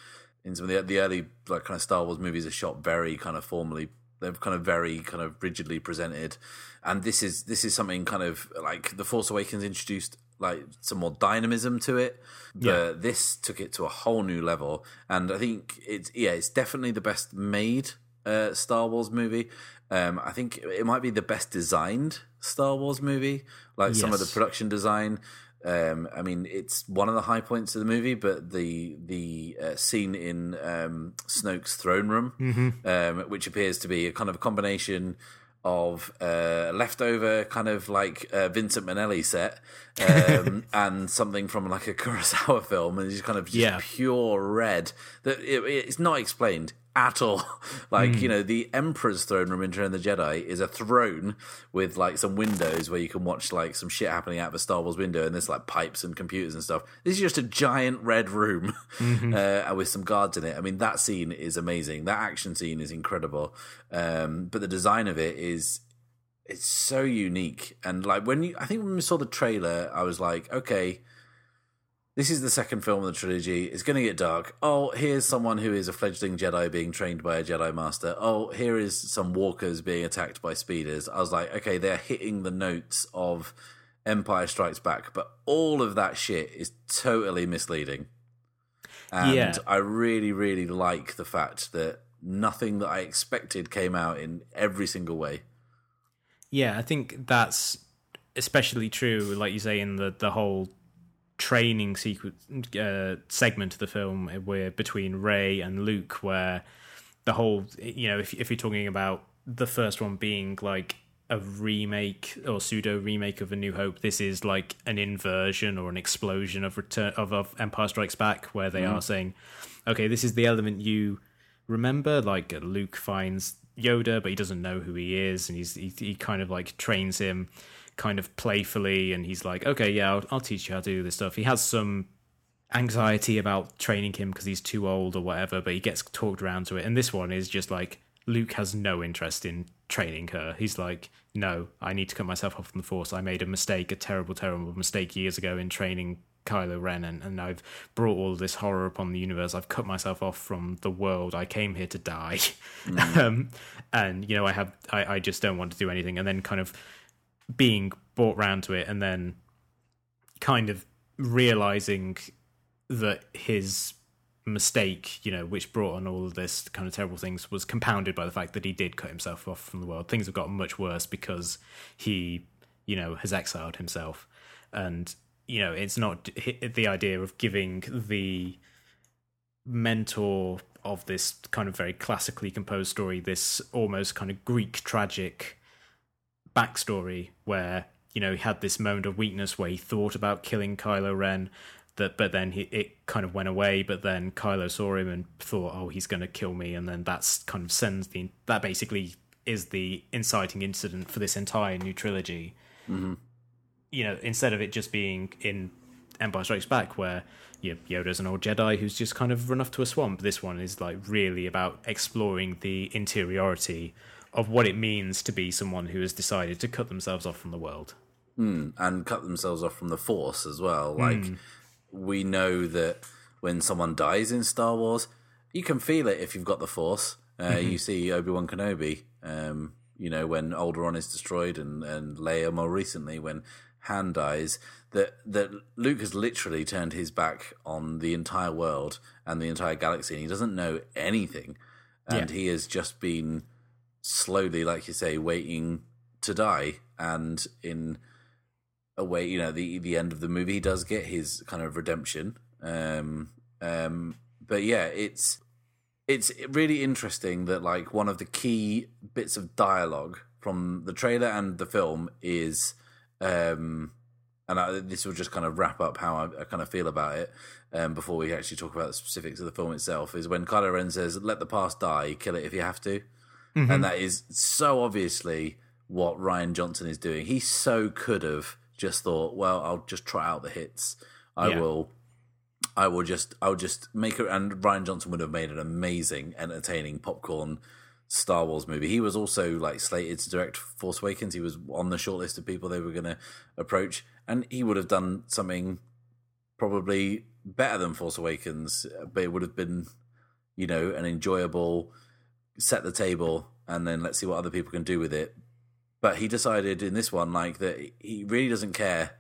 in some of the, the early like kind of Star Wars movies. Are shot very kind of formally. They're kind of very kind of rigidly presented, and this is this is something kind of like the Force Awakens introduced like some more dynamism to it. But yeah. this took it to a whole new level, and I think it's yeah, it's definitely the best made uh, Star Wars movie. Um, I think it might be the best designed Star Wars movie. Like yes. some of the production design. Um, I mean, it's one of the high points of the movie, but the the uh, scene in um, Snoke's throne room, mm-hmm. um, which appears to be a kind of a combination of uh, leftover kind of like uh, Vincent Minnelli set um, and something from like a Kurosawa film, and it's kind of just yeah. pure red. That it, it's not explained at all. like, mm. you know, the Emperor's throne room in Return of the Jedi is a throne with like some windows where you can watch like some shit happening out of a Star Wars window and there's like pipes and computers and stuff. This is just a giant red room mm-hmm. uh, with some guards in it. I mean, that scene is amazing. That action scene is incredible. Um, but the design of it is it's so unique and like when you I think when we saw the trailer I was like, okay, this is the second film of the trilogy. It's going to get dark. Oh, here's someone who is a fledgling Jedi being trained by a Jedi Master. Oh, here is some walkers being attacked by speeders. I was like, okay, they're hitting the notes of Empire Strikes Back, but all of that shit is totally misleading. And yeah. I really, really like the fact that nothing that I expected came out in every single way. Yeah, I think that's especially true, like you say, in the the whole training sequence uh, segment of the film where between Rey and Luke, where the whole you know if if you're talking about the first one being like a remake or pseudo remake of A New Hope, this is like an inversion or an explosion of Return of, of Empire Strikes Back, where they mm. are saying, okay, this is the element you remember. Like Luke finds Yoda, but he doesn't know who he is, and he's he, he kind of like trains him kind of playfully, and he's like, "Okay, yeah, I'll, I'll teach you how to do this stuff." He has some anxiety about training him because he's too old or whatever, but he gets talked around to it. And this one is just like Luke has no interest in training her. He's like, no, I need to cut myself off from the Force. I made a mistake, a terrible, terrible mistake years ago in training Kylo Ren, and, and I've brought all this horror upon the universe. I've cut myself off from the world. I came here to die, mm. um, and you know, I have, I, I just don't want to do anything. And then kind of being brought round to it, and then kind of realizing that his mistake, you know, which brought on all of this kind of terrible things, was compounded by the fact that he did cut himself off from the world. Things have gotten much worse because he, you know, has exiled himself, and you know, it's not the idea of giving the mentor of this kind of very classically composed story this almost kind of Greek tragic backstory where you know he had this moment of weakness where he thought about killing Kylo Ren that but then he, it kind of went away but then Kylo saw him and thought oh he's going to kill me and then that's kind of sends the that basically is the inciting incident for this entire new trilogy mm-hmm. you know instead of it just being in Empire Strikes Back where you know, Yoda's an old Jedi who's just kind of run off to a swamp this one is like really about exploring the interiority of what it means to be someone who has decided to cut themselves off from the world mm, and cut themselves off from the force as well like mm we know that when someone dies in Star Wars, you can feel it if you've got the Force. Uh, mm-hmm. You see Obi Wan Kenobi, um, you know, when Alderaan is destroyed, and and Leia more recently when Han dies. That that Luke has literally turned his back on the entire world and the entire galaxy, and he doesn't know anything, and yeah. he has just been slowly, like you say, waiting to die. And in a way, you know, the the end of the movie, he does get his kind of redemption. Um, um, but yeah, it's it's really interesting that like one of the key bits of dialogue from the trailer and the film is, um, and I, this will just kind of wrap up how I, I kind of feel about it. Um, before we actually talk about the specifics of the film itself, is when Kylo Ren says, "Let the past die, kill it if you have to," mm-hmm. and that is so obviously what Rian Johnson is doing. He so could have just thought, well, I'll just try out the hits. I yeah. will. I will just, I'll just make it. And Rian Johnson would have made an amazing, entertaining popcorn Star Wars movie. He was also like slated to direct Force Awakens. He was on the shortlist of people they were going to approach, and he would have done something probably better than Force Awakens, but it would have been, you know, an enjoyable set the table, and then let's see what other people can do with it. But he decided in this one, like that, he really doesn't care,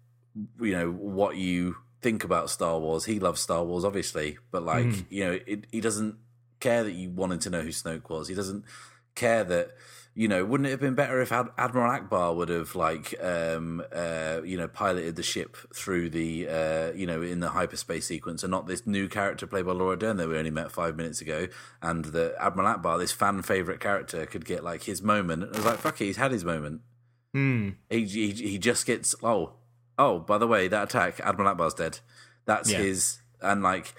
you know, what you think about Star Wars. He loves Star Wars, obviously, but like, mm. you know, it, he doesn't care that you wanted to know who Snoke was. He doesn't care that you know, wouldn't it have been better if Ad- Admiral Ackbar would have like, um, uh, you know, piloted the ship through the, uh, you know, in the hyperspace sequence, and not this new character played by Laura Dern that we only met five minutes ago, and the Admiral Ackbar, this fan favorite character, could get like his moment. It was like, fuck it, he's had his moment. Mm. He, he, he just gets oh oh by the way that attack Admiral Ackbar's dead. That's yeah. his and like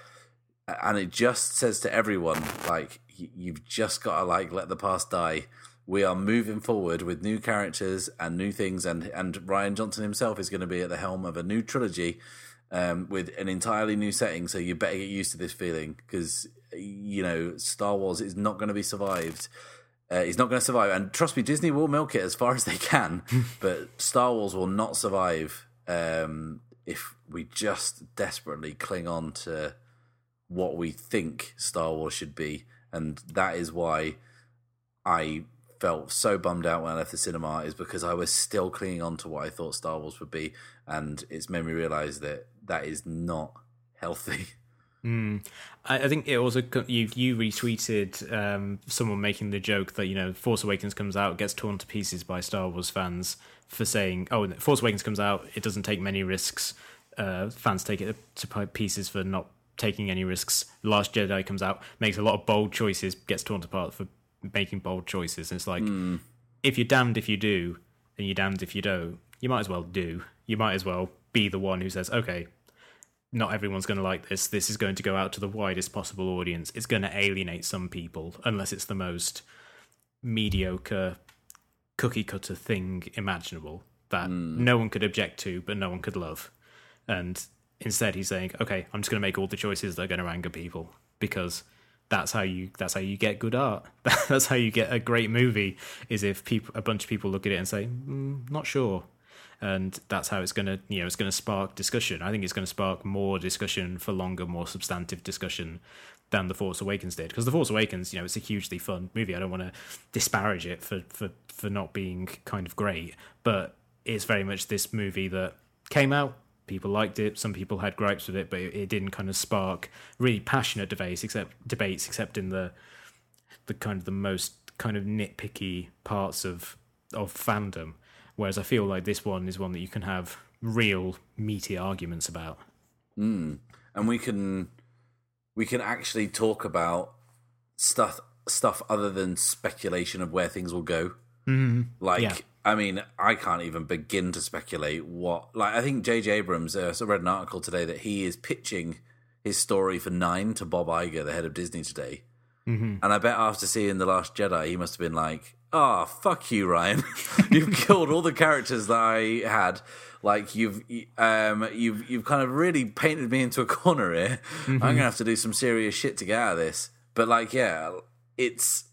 and it just says to everyone like you've just got to like let the past die we are moving forward with new characters and new things, and and Rian Johnson himself is going to be at the helm of a new trilogy um, with an entirely new setting. So you better get used to this feeling because you know Star Wars is not going to be survived. Uh, it's not going to survive, and trust me, Disney will milk it as far as they can, but Star Wars will not survive um, if we just desperately cling on to what we think Star Wars should be, and that is why I felt so bummed out when I left the cinema is because I was still clinging on to what I thought Star Wars would be, and it's made me realize that that is not healthy. Mm. I, I, think it also you you retweeted um, someone making the joke that you know Force Awakens comes out gets torn to pieces by Star Wars fans for saying oh Force Awakens comes out it doesn't take many risks uh, fans take it to pieces for not taking any risks Last Jedi comes out makes a lot of bold choices gets torn apart for making bold choices. And it's like, mm. if you're damned if you do, and you're damned if you don't, you might as well do. You might as well be the one who says, okay, not everyone's going to like this. This is going to go out to the widest possible audience. It's going to alienate some people, unless it's the most mediocre, cookie cutter thing imaginable that mm. no one could object to, but no one could love. And instead he's saying, okay, I'm just going to make all the choices that are going to anger people because that's how you that's how you get good art. that's how you get a great movie. Is if people a bunch of people look at it and say, mm, not sure. And that's how it's going to, you know, it's to spark discussion. I think it's going to spark more discussion for longer, more substantive discussion than The Force Awakens did. Because The Force Awakens, you know, it's a hugely fun movie. I don't want to disparage it for, for, for not being kind of great, but it's very much this movie that came out, people liked it, some people had gripes with it, but it, it didn't kind of spark really passionate debates, except debates, except in the the kind of the most kind of nitpicky parts of of fandom. Whereas I feel like this one is one that you can have real meaty arguments about. Mm. And we can we can actually talk about stuff stuff other than speculation of where things will go. Mm-hmm. Like, Yeah. I mean, I can't even begin to speculate what. Like, I think J.J. Abrams. Uh, so I read an article today that he is pitching his story for Nine to Bob Iger, the head of Disney, today. Mm-hmm. And I bet after seeing the Last Jedi, he must have been like, "Ah, fuck you, Rian! you've killed all the characters that I had. Like you've um you've you've kind of really painted me into a corner here. I'm gonna have to do some serious shit to get out of this." But like, yeah, it's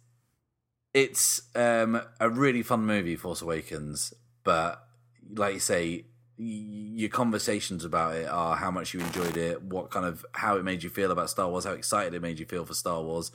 it's um a really fun movie, Force Awakens. But like you say, your conversations about it are how much you enjoyed it, what kind of how it made you feel about Star Wars, how excited it made you feel for Star Wars,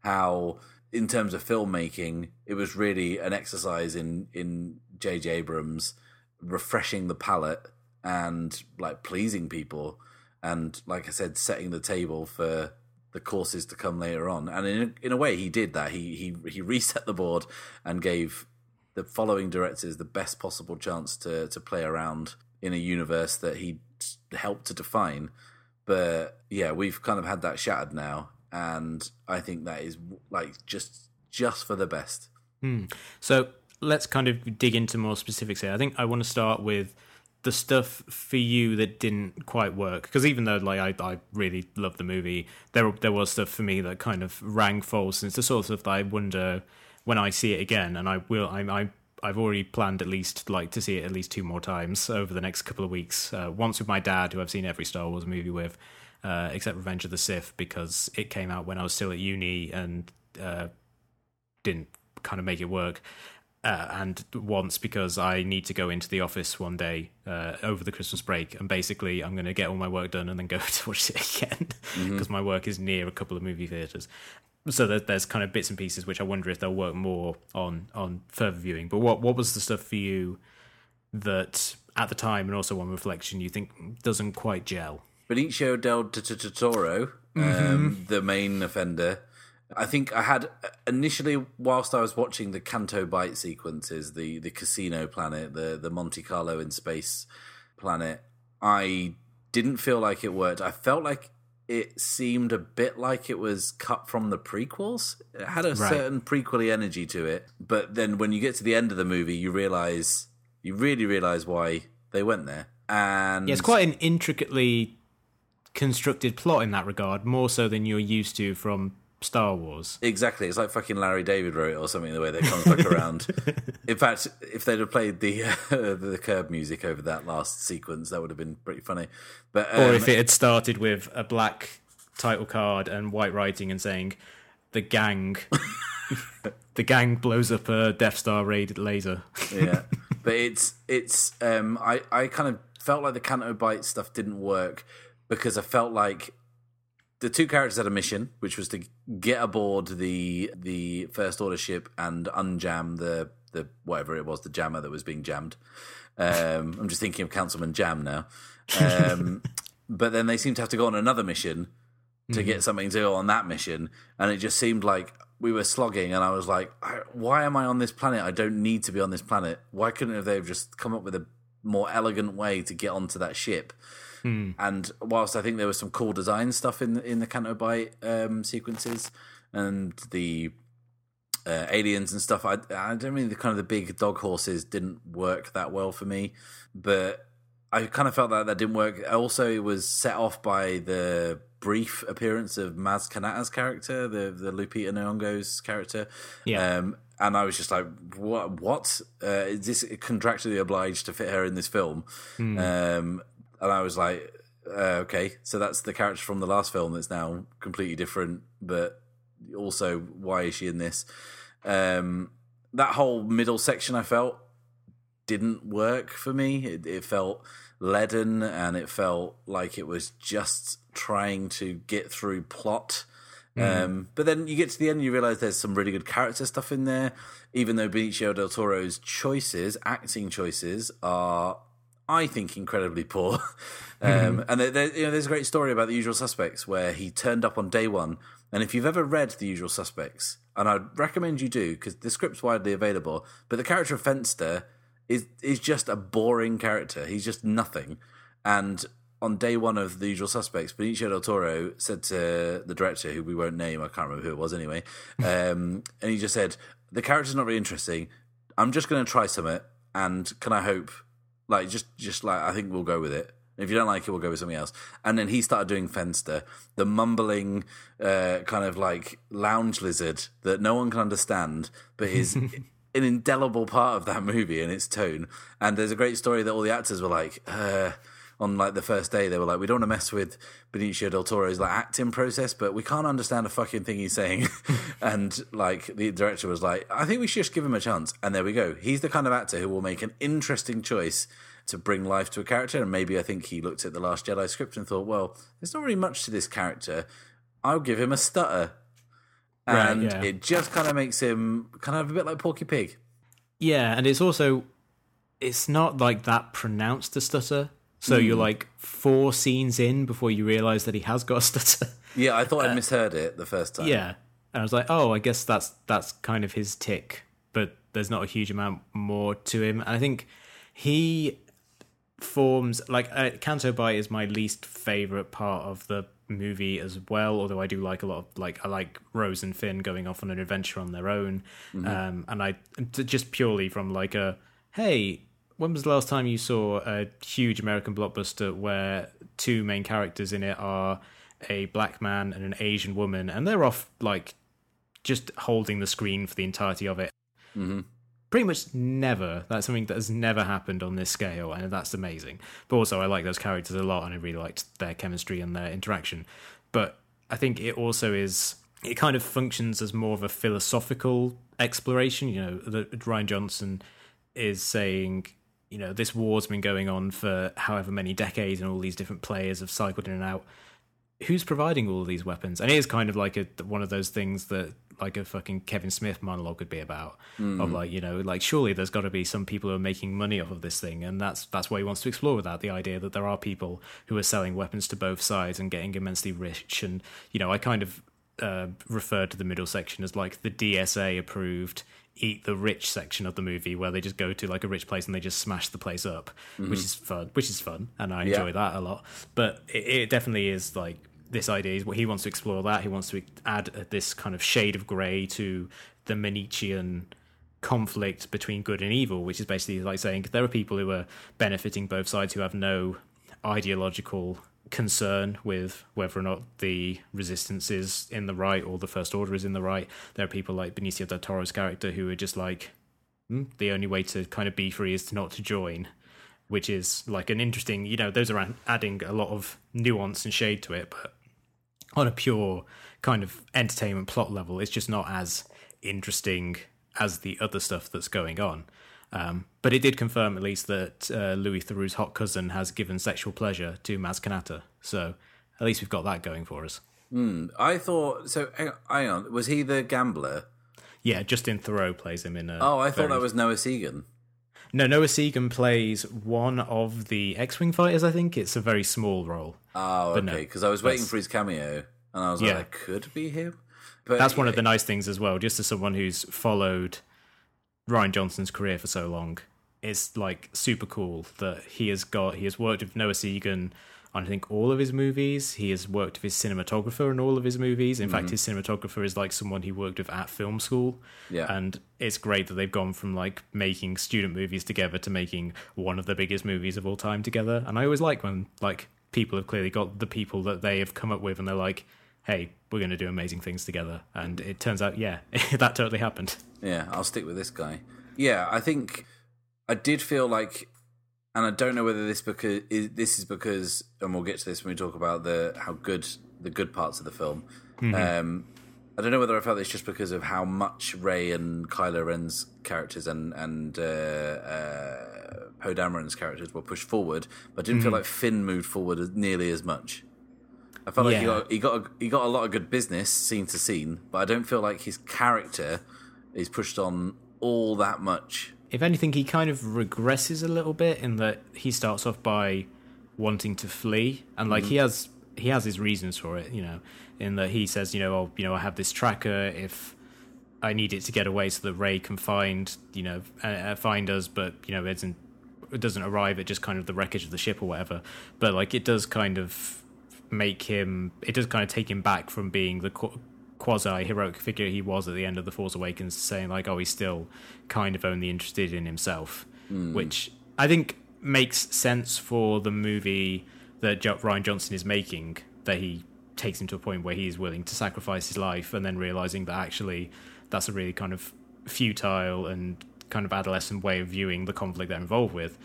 how in terms of filmmaking, it was really an exercise in in J.J. Abrams refreshing the palate and like pleasing people, and like I said, setting the table for the courses to come later on. And in a, in a way, he did that. He he he reset the board and gave the following directors the best possible chance to to play around in a universe that he helped to define. But yeah, we've kind of had that shattered now, and I think that is like just just for the best. Hmm. So let's kind of dig into more specifics here. I think I want to start with the stuff for you that didn't quite work because even though like I, I really love the movie, there there was stuff for me that kind of rang false. And it's the sort of stuff that I wonder when I see it again, and I will. I, I I've already planned at least like to see it at least two more times over the next couple of weeks. Uh, once with my dad, who I've seen every Star Wars movie with, uh, except Revenge of the Sith, because it came out when I was still at uni and uh, didn't kind of make it work. Uh, and once because I need to go into the office one day uh, over the Christmas break, and basically I'm going to get all my work done and then go to watch it again because my work is near a couple of movie theaters. So there, there's kind of bits and pieces which I wonder if they'll work more on on further viewing. But what what was the stuff for you that at the time and also on reflection you think doesn't quite gel? Benicio del Toro, um, the main offender. I think I had initially, whilst I was watching the Canto Bight sequences, the the casino planet, the the Monte Carlo in space planet, I didn't feel like it worked. I felt like it seemed a bit like it was cut from the prequels. It had a Right. certain prequely energy to it, but then when you get to the end of the movie, you realize you really realize why they went there. And Yeah, it's quite an intricately constructed plot in that regard, more so than you're used to from Star Wars. Exactly, it's like fucking Larry David wrote it or something. The way that comes back around. In fact, if they'd have played the uh, the curb music over that last sequence, that would have been pretty funny. But um, or if it had started with a black title card and white writing and saying the gang the gang blows up a Death Star raid laser. yeah, but it's it's um, I I kind of felt like the Canto Bight stuff didn't work because I felt like the two characters had a mission, which was to get aboard the the First Order ship and unjam the the whatever it was, the jammer that was being jammed. Um, I'm just thinking of Councilman Jamm now. Um, but then they seem to have to go on another mission to get something to go on that mission, and it just seemed like we were slogging, and I was like, I- "Why am I on this planet? I don't need to be on this planet. Why couldn't have they have just come up with a more elegant way to get onto that ship?" And whilst I think there was some cool design stuff in in the Canto Bight um, sequences and the uh, aliens and stuff, I I don't mean the kind of the big dog horses didn't work that well for me, but I kind of felt that that didn't work. Also, it was set off by the brief appearance of Maz Kanata's character, the the Lupita Nyong'o's character. Yeah. Um, and I was just like, "What? What? Uh, is this contractually obliged to fit her in this film?" Um, and I was like, uh, okay, so that's the character from the last film that's now completely different, but also why is she in this? Um, that whole middle section I felt didn't work for me. It, it felt leaden and it felt like it was just trying to get through plot. Mm. Um, but then you get to the end, and you realize there's some really good character stuff in there. Even though Benicio del Toro's choices, acting choices, are I think incredibly poor. um, mm-hmm. And there, there, you know, there's a great story about the Usual Suspects where he turned up on day one. And if you've ever read the Usual Suspects, and I'd recommend you do because the script's widely available, but the character of Fenster is is just a boring character. He's just nothing. And on day one of The Usual Suspects, Benicio del Toro said to the director, who we won't name, I can't remember who it was anyway, um, and he just said, "The character's not really interesting. I'm just going to try something, and can I hope, like, just just like I think we'll go with it." If you don't like it, we'll go with something else. And then he started doing Fenster, the mumbling uh, kind of like lounge lizard that no one can understand, but is an indelible part of that movie and its tone. And there's a great story that all the actors were like, uh, on like the first day, they were like, "We don't want to mess with Benicio del Toro's like acting process, but we can't understand a fucking thing he's saying." and like the director was like, "I think we should just give him a chance." And there we go. He's the kind of actor who will make an interesting choice to bring life to a character. And maybe I think he looked at the Last Jedi script and thought, "Well, there's not really much to this character. I'll give him a stutter." And right, yeah. it just kind of makes him kind of a bit like Porky Pig. Yeah, and it's also it's not like that pronounced a stutter. So mm. you're hmm. like four scenes in before you realize that he has got a stutter. Yeah, I thought uh, I misheard it the first time. Yeah, and I was like, oh, I guess that's that's kind of his tick, but there's not a huge amount more to him. And I think he forms like uh, Canto Bight is my least favorite part of the movie as well. Although I do like a lot of like I like Rose and Finn going off on an adventure on their own, mm-hmm. um, and I just purely from like a hey when was the last time you saw a huge American blockbuster where two main characters in it are a black man and an Asian woman, and they're off like just holding the screen for the entirety of it? Mm-hmm. Pretty much never. That's something that has never happened on this scale, and that's amazing. But also, I like those characters a lot, and I really liked their chemistry and their interaction. But I think it also is. It kind of functions as more of a philosophical exploration. You know, that Rian Johnson is saying you know this war's been going on for however many decades and all these different players have cycled in and out. Who's providing all of these weapons? And it is kind of like a one of those things that like a fucking kevin smith monologue could be about mm. of like you know like surely there's got to be some people who are making money off of this thing and that's that's what he wants to explore with that the idea that there are people who are selling weapons to both sides and getting immensely rich. And you know i kind of uh, referred to the middle section as like the dsa approved eat the rich section of the movie where they just go to like a rich place and they just smash the place up, mm-hmm. which is fun, which is fun, and I enjoy yeah. that a lot. But it, it, definitely is like this idea is what he wants to explore that he wants to add this kind of shade of grey to the Manichean conflict between good and evil, which is basically like saying there are people who are benefiting both sides who have no ideological concern with whether or not the resistance is in the right or the first order is in the right. There are people like Benicio del Toro's character who are just like, mm, the only way to kind of be free is to not to join, which is like an interesting, you know, those are adding a lot of nuance and shade to it, but on a pure kind of entertainment plot level, it's just not as interesting as the other stuff that's going on. Um, but it did confirm at least that uh, Louis Theroux's hot cousin has given sexual pleasure to Maz Kanata. So at least we've got that going for us. Mm, I thought so. Hang on, was he the gambler? Yeah, Justin Theroux plays him in. A oh, I thought that was Noah Segan. No, Noah Segan plays one of the X-wing fighters. I think it's a very small role. Oh, okay. Because no, I was waiting for his cameo, and I was yeah. like, could be him. But that's one of the nice things as well. Just as someone who's followed Rian Johnson's career for so long. It's like super cool that he has got he has worked with Noah Segan on I think all of his movies. He has worked with his cinematographer in all of his movies. In mm-hmm. fact, his cinematographer is like someone he worked with at film school. Yeah. And it's great that they've gone from like making student movies together to making one of the biggest movies of all time together. And I always like when like people have clearly got the people that they have come up with and they're like, hey, we're going to do amazing things together. And it turns out, yeah, that totally happened. Yeah, I'll stick with this guy. Yeah, I think I did feel like and I don't know whether this because is, this is because, and we'll get to this when we talk about the how good the good parts of the film. Mm-hmm. Um, I don't know whether I felt this just because of how much Rey and Kylo Ren's characters and and uh, uh, Poe Dameron's characters were pushed forward, but I didn't Mm-hmm. feel like Finn moved forward as, nearly as much. I felt like he got he got a, he got a lot of good business scene to scene, but I don't feel like his character is pushed on all that much. If anything, he kind of regresses a little bit in that he starts off by wanting to flee, and like he has he has his reasons for it. You know, in that he says, you know, oh, you know, I have this tracker. If I need it to get away so that Rey can find, you know, uh, uh, find us, but you know, it doesn't it doesn't arrive at just kind of the wreckage of the ship or whatever. But like, it does kind of make him. It does kind of take him back from being the qu- quasi heroic figure he was at the end of the Force Awakens, saying like, oh, he's still kind of only interested in himself, hmm. which I think makes sense for the movie that jo- Rian Johnson is making. That he takes him to a point where he is willing to sacrifice his life, and then realizing that actually that's a really kind of futile and kind of adolescent way of viewing the conflict they're involved with.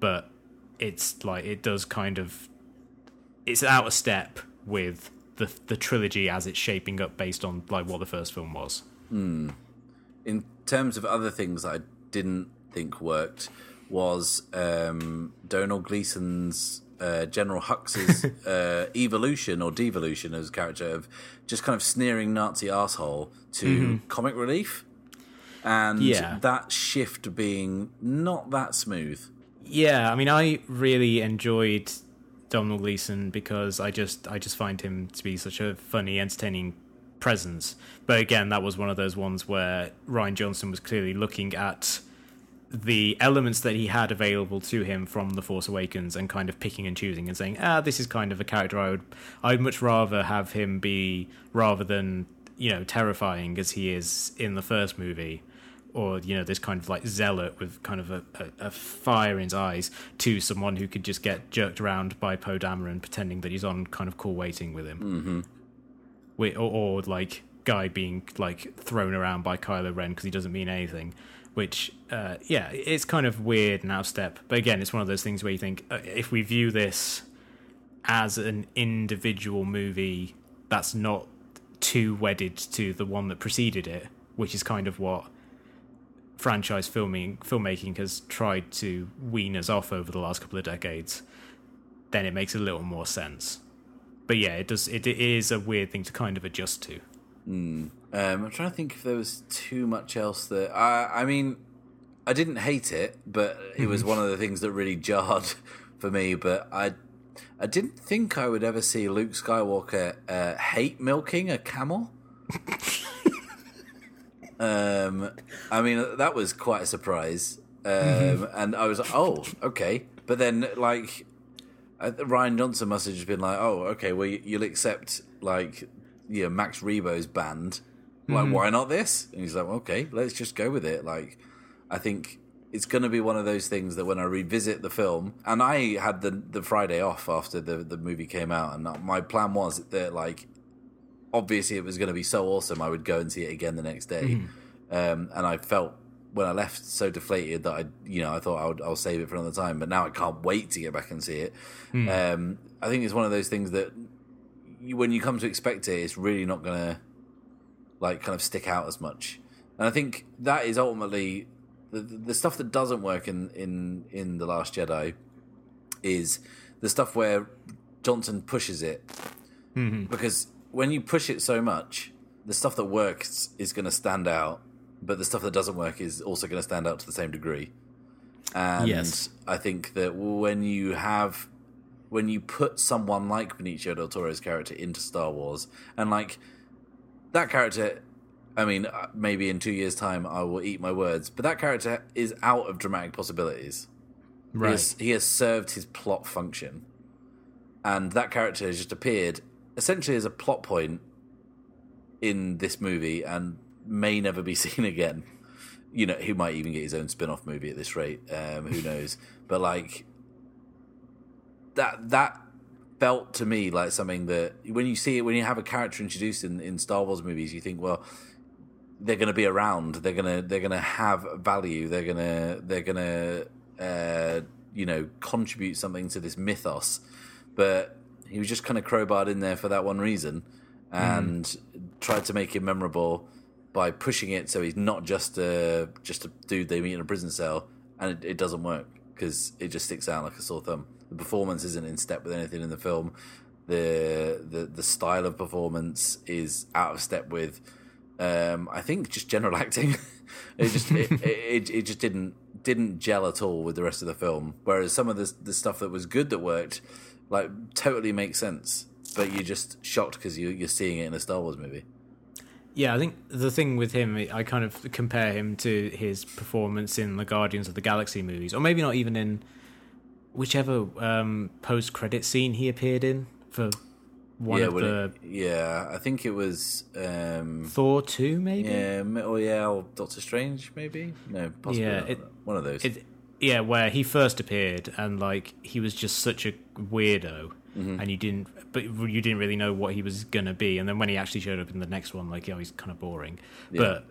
But it's like it does kind of it's out of step with the the trilogy as it's shaping up based on like what the first film was. in terms of other things that I didn't think worked was um, Domhnall Gleeson's uh, General Hux's uh, evolution or devolution as a character of just kind of sneering Nazi asshole to comic relief, and Yeah. that shift being not that smooth. Yeah, I mean, I really enjoyed Domhnall Gleeson because I just I just find him to be such a funny, entertaining presence. But again, that was one of those ones where Rian Johnson was clearly looking at the elements that he had available to him from The Force Awakens and kind of picking and choosing and saying, ah, this is kind of a character I would I'd much rather have him be rather than you know terrifying as he is in the first movie or you know this kind of like zealot with kind of a, a, a fire in his eyes to someone who could just get jerked around by Poe Dameron pretending that he's on kind of cool waiting with him mm-hmm. or, or like guy being like thrown around by Kylo Ren because he doesn't mean anything which uh, yeah it's kind of weird and out of step but again it's one of those things where you think uh, if we view this as an individual movie that's not too wedded to the one that preceded it which is kind of what franchise filming filmmaking has tried to wean us off over the last couple of decades, then it makes a little more sense. But yeah, it does. It, it is a weird thing to kind of adjust to. Um, I'm trying to think if there was too much else that I. I mean, I didn't hate it, but it was one of the things that really jarred for me. But I, I didn't think I would ever see Luke Skywalker uh, hate milking a camel. um, I mean, that was quite a surprise, um, and I was like, "Oh, okay." But then, like, uh, Rian Johnson must have just been like, "Oh, okay, well, you- you'll accept like, you know, Max Rebo's band. Like, why not this?" And he's like, "Okay, let's just go with it." Like, I think it's going to be one of those things that when I revisit the film, and I had the the Friday off after the the movie came out, and my plan was that like, obviously it was going to be so awesome, I would go and see it again the next day, um, and I felt. When I left, so deflated that I, you know, I thought I would, I'll save it for another time. But now I can't wait to get back and see it. Um, I think it's one of those things that you, when you come to expect it, it's really not going to like kind of stick out as much. And I think that is ultimately the, the stuff that doesn't work in, in in the Last Jedi is the stuff where Johnson pushes it because when you push it so much, the stuff that works is going to stand out, but the stuff that doesn't work is also going to stand out to the same degree. And Yes. I think that when you have when you put someone like Benicio del Toro's character into Star Wars, and like that character, I mean, uh, maybe in two years' time I will eat my words, but that character is out of dramatic possibilities. He has, he has served his plot function, and that character has just appeared essentially as a plot point in this movie and may never be seen again. You know, he might even get his own spin-off movie at this rate. Um, who knows? But like that that felt to me like something that when you see it when you have a character introduced in, in Star Wars movies, you think, well, they're going to be around. They're gonna they're gonna have value. They're gonna they're gonna uh, you know, contribute something to this mythos. But he was just kind of crowbarred in there for that one reason and mm. tried to make him memorable by pushing it so he's not just a just a dude they meet in a prison cell, and it, it doesn't work because it just sticks out like a sore thumb. The performance isn't in step with anything in the film. The the the style of performance is out of step with. Um, I think just general acting. it just it, it, it just didn't didn't gel at all with the rest of the film. Whereas some of the the stuff that was good that worked, like totally makes sense. But you're just shocked because you, you're seeing it in a Star Wars movie. Yeah, I think the thing with him, I kind of compare him to his performance in the Guardians of the Galaxy movies, or maybe not even in whichever um, post credit scene he appeared in for one yeah, of the. It, yeah, I think it was um, Thor two, maybe. Yeah, or yeah, or Doctor Strange, maybe. No, possibly yeah, it, one of those. It, yeah, where he first appeared and like he was just such a weirdo, mm-hmm. and you didn't, but you didn't really know what he was gonna be. And then when he actually showed up in the next one, like, oh, he's kind of boring. Yeah. But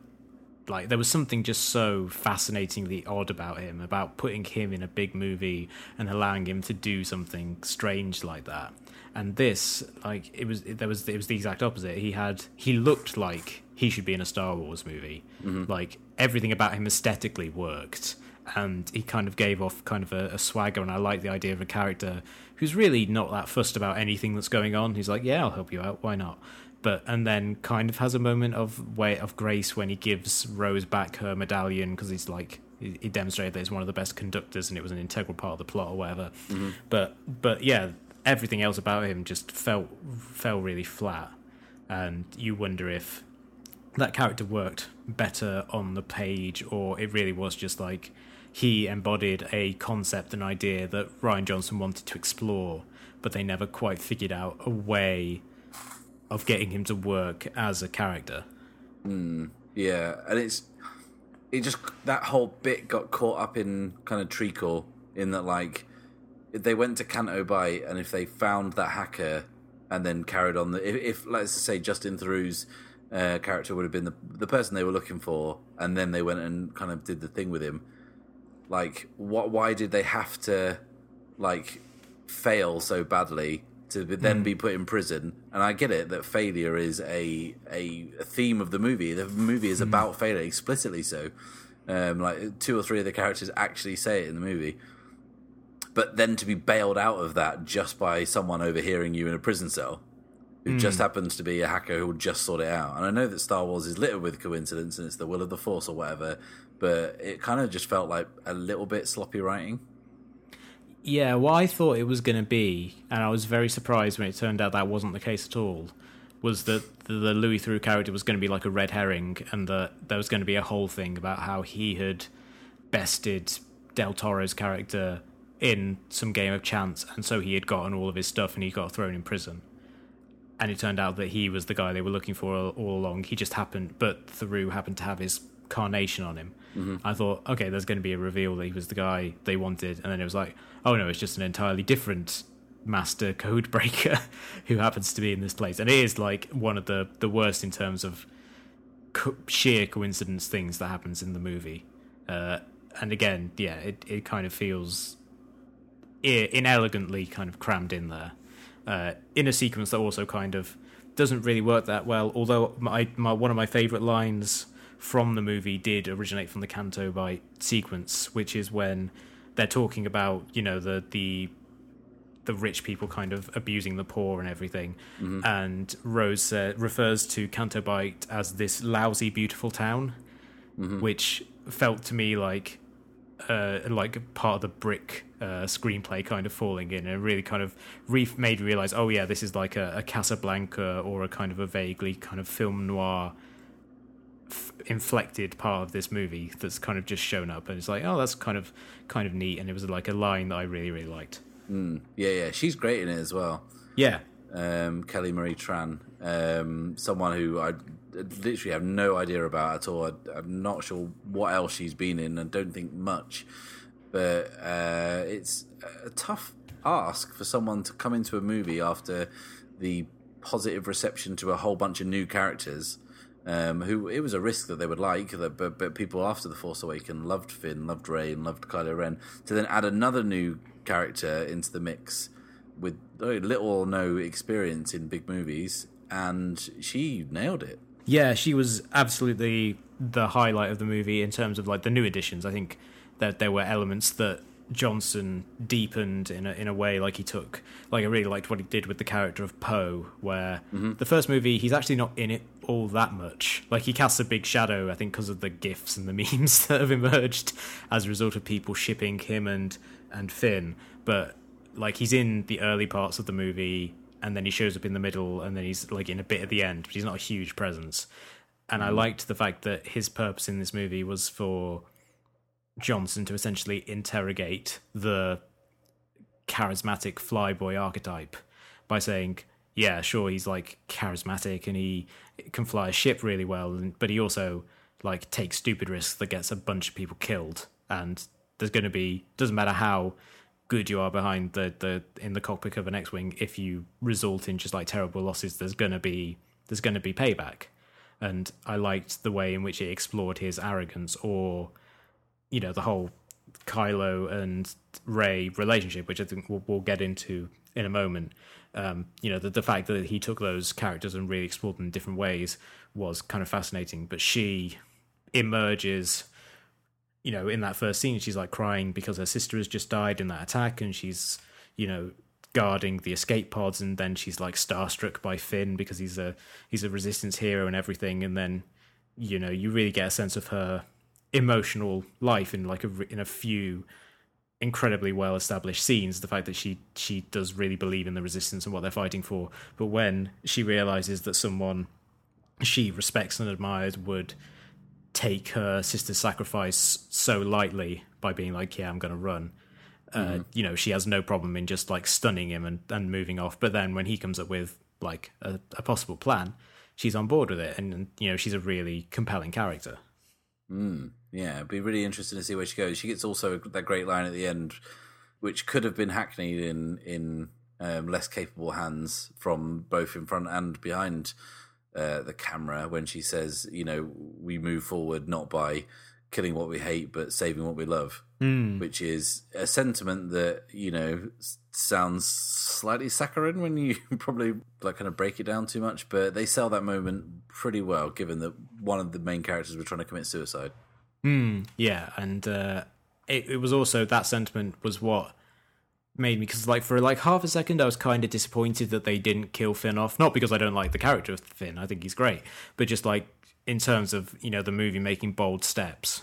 like, there was something just so fascinatingly odd about him, about putting him in a big movie and allowing him to do something strange like that. And this, like, it was there was it was the exact opposite. He had he looked like he should be in a Star Wars movie. Mm-hmm. Like everything about him aesthetically worked and he kind of gave off kind of a, a, swagger and i like the idea of a character who's really not that fussed about anything that's going on. He's like yeah i'll help you out. Why not? But and then kind of has a moment of way of grace when he gives rose back her medallion because he's like he, he, demonstrated that he's one of the best conductors and it was an integral part of the plot or whatever. Mm-hmm. but but yeah everything else about him just felt fell really flat. And you wonder if that character worked better on the page or it really was just like he embodied a concept, an idea that Rian Johnson wanted to explore, but they never quite figured out a way of getting him to work as a character. Mm, yeah, and it's it just that whole bit got caught up in kind of treacle in that like they went to Canto Bight and if they found that hacker and then carried on the if, if let's say Justin Theroux's uh, character would have been the the person they were looking for and then they went and kind of did the thing with him like, what? Why did they have to like fail so badly to then mm. be put in prison? And I get it that failure is a a, a theme of the movie. The movie is mm. about failure explicitly. So, um, like two or three of the characters actually say it in the movie. But then to be bailed out of that just by someone overhearing you in a prison cell who mm. just happens to be a hacker who will just sort it out. And I know that Star Wars is littered with coincidence and it's the will of the Force or whatever, but it kind of just felt like a little bit sloppy writing. Yeah, what I thought it was going to be, and I was very surprised when it turned out that wasn't the case at all, was that the, Louis Theroux character was going to be like a red herring, and that there was going to be a whole thing about how he had bested Del Toro's character in some game of chance, and so he had gotten all of his stuff and he got thrown in prison. And it turned out that he was the guy they were looking for all, all along. He just happened, but Theroux happened to have his carnation on him. Mm-hmm. I thought, okay, there's going to be a reveal that he was the guy they wanted, and then it was like, oh no, it's just an entirely different master code breaker who happens to be in this place, and it is like one of the the worst in terms of co- sheer coincidence things that happens in the movie. Uh, and again, yeah, it it kind of feels inelegantly kind of crammed in there uh, in a sequence that also kind of doesn't really work that well. Although my, my one of my favorite lines from the movie did originate from the Canto Bight sequence, which is when they're talking about you know the the the rich people kind of abusing the poor and everything. Mm-hmm. And Rose uh, refers to Canto Bight as this lousy, beautiful town, mm-hmm. which felt to me like uh, like part of the brick uh, screenplay kind of falling in and really kind of re- made realize, oh yeah, this is like a, a Casablanca or a kind of a vaguely kind of film noir inflected part of this movie that's kind of just shown up and it's like oh that's kind of kind of neat. And it was like a line that i really really liked. Mm, yeah yeah. She's great in it as well. Yeah. Um, kelly marie tran. Um, someone who i literally have no idea about at all. I, am not sure what else she's been in and don't think much. But uh, it's a tough ask for someone to come into a movie after the positive reception to a whole bunch of new characters Um, who it was a risk that they would like, that, but, but people after the Force Awakens loved Finn, loved Rey, and loved Kylo Ren. To then add another new character into the mix with little or no experience in big movies, and she nailed it. Yeah, she was absolutely the highlight of the movie in terms of like the new additions. I think that there were elements that Johnson deepened in a, in a way like he took like I really liked what he did with the character of Poe where mm-hmm. the first movie he's actually not in it all that much. Like he casts a big shadow I think because of the gifs and the memes that have emerged as a result of people shipping him and and Finn. But like he's in the early parts of the movie and then he shows up in the middle and then he's like in a bit at the end but he's not a huge presence. And. I mm. liked the fact that his purpose in this movie was for Johnson to essentially interrogate the charismatic flyboy archetype by saying, yeah, sure, he's like charismatic and he can fly a ship really well, but he also like takes stupid risks that gets a bunch of people killed. And there's going to be doesn't matter how good you are behind the the in the cockpit of an X-wing, if you result in just like terrible losses, there's going to be there's going to be payback. And I liked the way in which it explored his arrogance or you know the whole Kylo and Rey relationship, which I think we'll, we'll get into in a moment. Um, you know, the, the fact that he took those characters and really explored them in different ways was kind of fascinating. But she emerges, you know, in that first scene, she's like crying because her sister has just died in that attack, and she's, you know, guarding the escape pods, and then she's like starstruck by Finn because he's a he's a resistance hero and everything, and then you know you really get a sense of her emotional life in like a in a few incredibly well established scenes the fact that she she does really believe in the resistance and what they're fighting for. But when she realizes that someone she respects and admires would take her sister's sacrifice so lightly by being like yeah i'm going to run uh, mm-hmm. you know she has no problem in just like stunning him and, and moving off. But then when he comes up with like a, a possible plan she's on board with it and, and you know she's a really compelling character. Mm, yeah, it'd be really interesting to see where she goes. She gets also that great line at the end, which could have been hackneyed in in um, less capable hands from both in front and behind uh, the camera when she says, "You know, we move forward not by killing what we hate, but saving what we love," mm. which is a sentiment that you know sounds slightly saccharine when you probably like kind of break it down too much. But they sell that moment pretty well, given that one of the main characters were trying to commit suicide. Mm, yeah, and uh, it, it was also that sentiment was what made me because like for like half a second I was kind of disappointed that they didn't kill Finn off. Not because I don't like the character of Finn, I think he's great, but just like in terms of you know the movie making bold steps,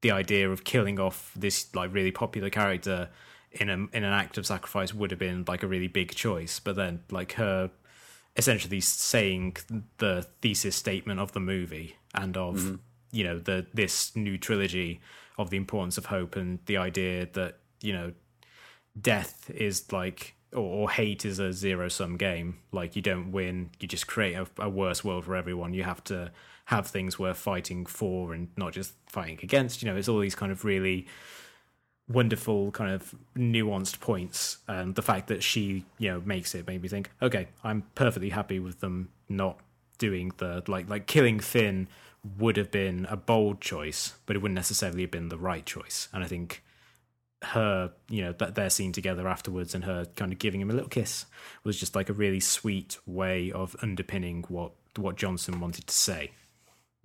the idea of killing off this like really popular character in a in an act of sacrifice would have been like a really big choice. But then like her essentially saying the thesis statement of the movie and of mm-hmm. You know the this new trilogy of the importance of hope and the idea that you know death is like or, or hate is a zero sum game. Like you don't win, you just create a, a worse world for everyone. You have to have things worth fighting for and not just fighting against. You know, it's all these kind of really wonderful kind of nuanced points and the fact that she you know makes it made me think okay i'm perfectly happy with them not doing the like like killing finn would have been a bold choice but it wouldn't necessarily have been the right choice and i think her you know that they're seen together afterwards and her kind of giving him a little kiss was just like a really sweet way of underpinning what what johnson wanted to say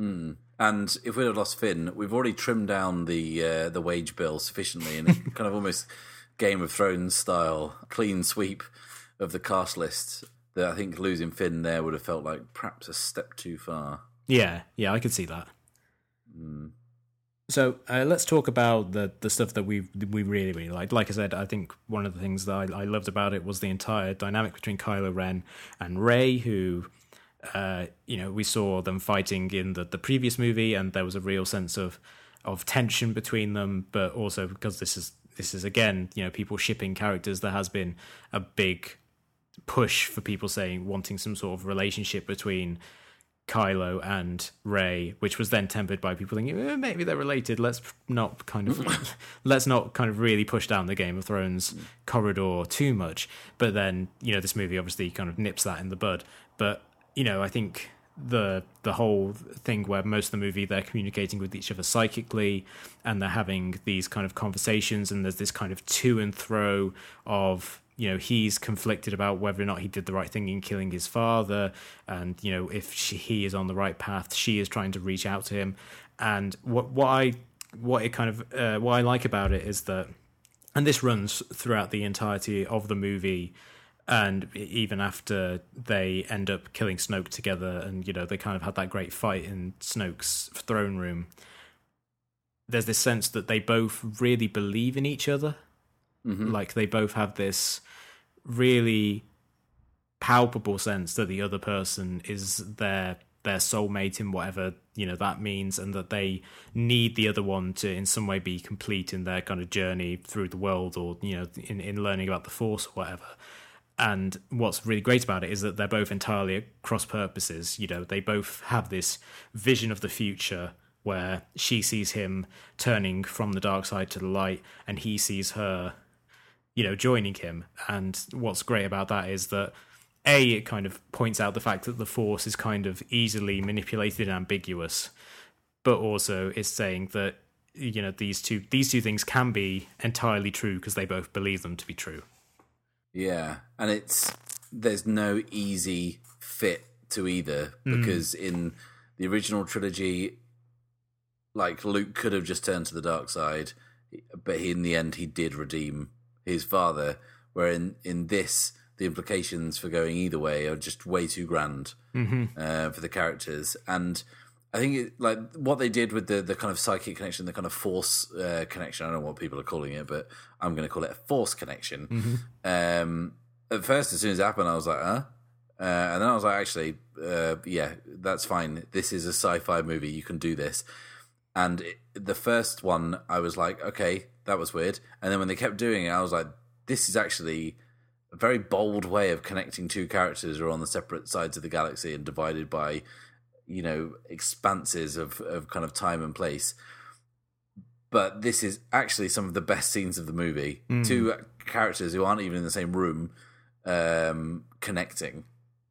mm. And if we'd have lost Finn, we've already trimmed down the uh, the wage bill sufficiently in a kind of almost Game of Thrones style clean sweep of the cast list. That I think losing Finn there would have felt like perhaps a step too far. Yeah, yeah, I could see that. Mm. So uh, let's talk about the the stuff that we we really really liked. Like I said, I think one of the things that I, I loved about it was the entire dynamic between Kylo Ren and Rey, who uh, you know, we saw them fighting in the, the previous movie, and there was a real sense of of tension between them. But also because this is this is again, you know, people shipping characters. There has been a big push for people saying wanting some sort of relationship between Kylo and Rey, which was then tempered by people thinking eh, maybe they're related. Let's not kind of let's not kind of really push down the Game of Thrones corridor too much. But then you know this movie obviously kind of nips that in the bud. But you know, I think the the whole thing where most of the movie they're communicating with each other psychically and they're having these kind of conversations and there's this kind of to and fro of you know he's conflicted about whether or not he did the right thing in killing his father and you know if she, he is on the right path she is trying to reach out to him and what what i what it kind of uh, what i like about it is that and this runs throughout the entirety of the movie and even after they end up killing Snoke together, and you know they kind of had that great fight in Snoke's throne room. There's this sense that they both really believe in each other, mm-hmm. like they both have this really palpable sense that the other person is their their soulmate in whatever you know that means and that they need the other one to in some way be complete in their kind of journey through the world or you know in, in learning about the force or whatever and what's really great about it is that they're both entirely cross purposes. You know, they both have this vision of the future where she sees him turning from the dark side to the light, and he sees her, you know, joining him. And what's great about that is that a it kind of points out the fact that the force is kind of easily manipulated and ambiguous, but also is saying that you know these two these two things can be entirely true because they both believe them to be true. Yeah, and it's there's no easy fit to either mm. because mm. in the original trilogy, like Luke could have just turned to the dark side, but in the end he did redeem his father. Where in in this, the implications for going either way are just way too grand mm-hmm. uh, for the characters and I think it, like what they did with the the kind of psychic connection, the kind of force uh, connection. I don't know what people are calling it, but I'm going to call it a force connection. Mm-hmm. Um, at first, as soon as it happened, I was like, "Huh," uh, and then I was like, "Actually, uh, yeah, that's fine. This is a sci-fi movie. You can do this." And it, the first one, I was like, "Okay, that was weird," and then when they kept doing it, I was like, "This is actually." A very bold way of connecting two characters who are on the separate sides of the galaxy and divided by you know expanses of of kind of time and place but this is actually some of the best scenes of the movie mm. two characters who aren't even in the same room um, connecting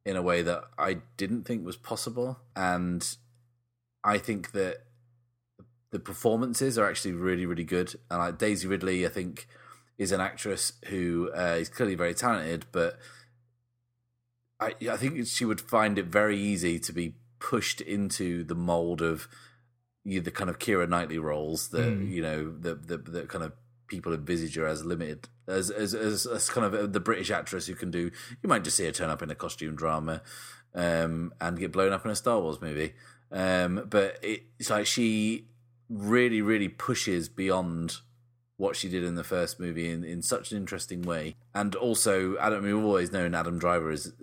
in a way that i didn't think was possible and i think that the performances are actually really really good and like daisy ridley i think is an actress who uh, is clearly very talented but I, I think she would find it very easy to be pushed into the mold of you know, the kind of Keira Knightley roles that mm. you know that that kind of people envisage her as limited as, as as as, kind of the British actress who can do. You might just see her turn up in a costume drama um, and get blown up in a Star Wars movie. Um, but it, it's like she really, really pushes beyond what she did in the first movie in, in such an interesting way. And also, Adam, we've always known Adam Driver is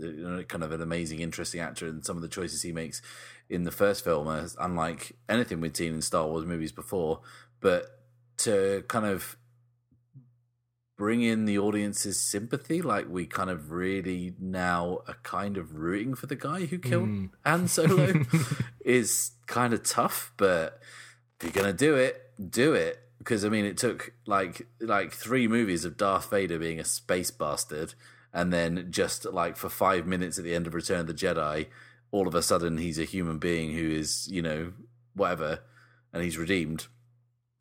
kind of an amazing, interesting actor, and some of the choices he makes in the first film are unlike anything we'd seen in Star Wars movies before. But to kind of bring in the audience's sympathy, like we kind of really now are kind of rooting for the guy who killed mm. Han Solo, is kind of tough. But you're gonna do it, do it because I mean, it took like like three movies of Darth Vader being a space bastard, and then just like for five minutes at the end of Return of the Jedi, all of a sudden he's a human being who is you know whatever, and he's redeemed.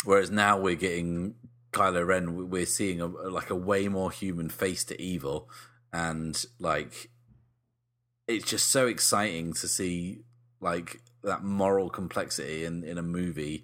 Whereas now we're getting Kylo Ren, we're seeing a, like a way more human face to evil, and like it's just so exciting to see like that moral complexity in in a movie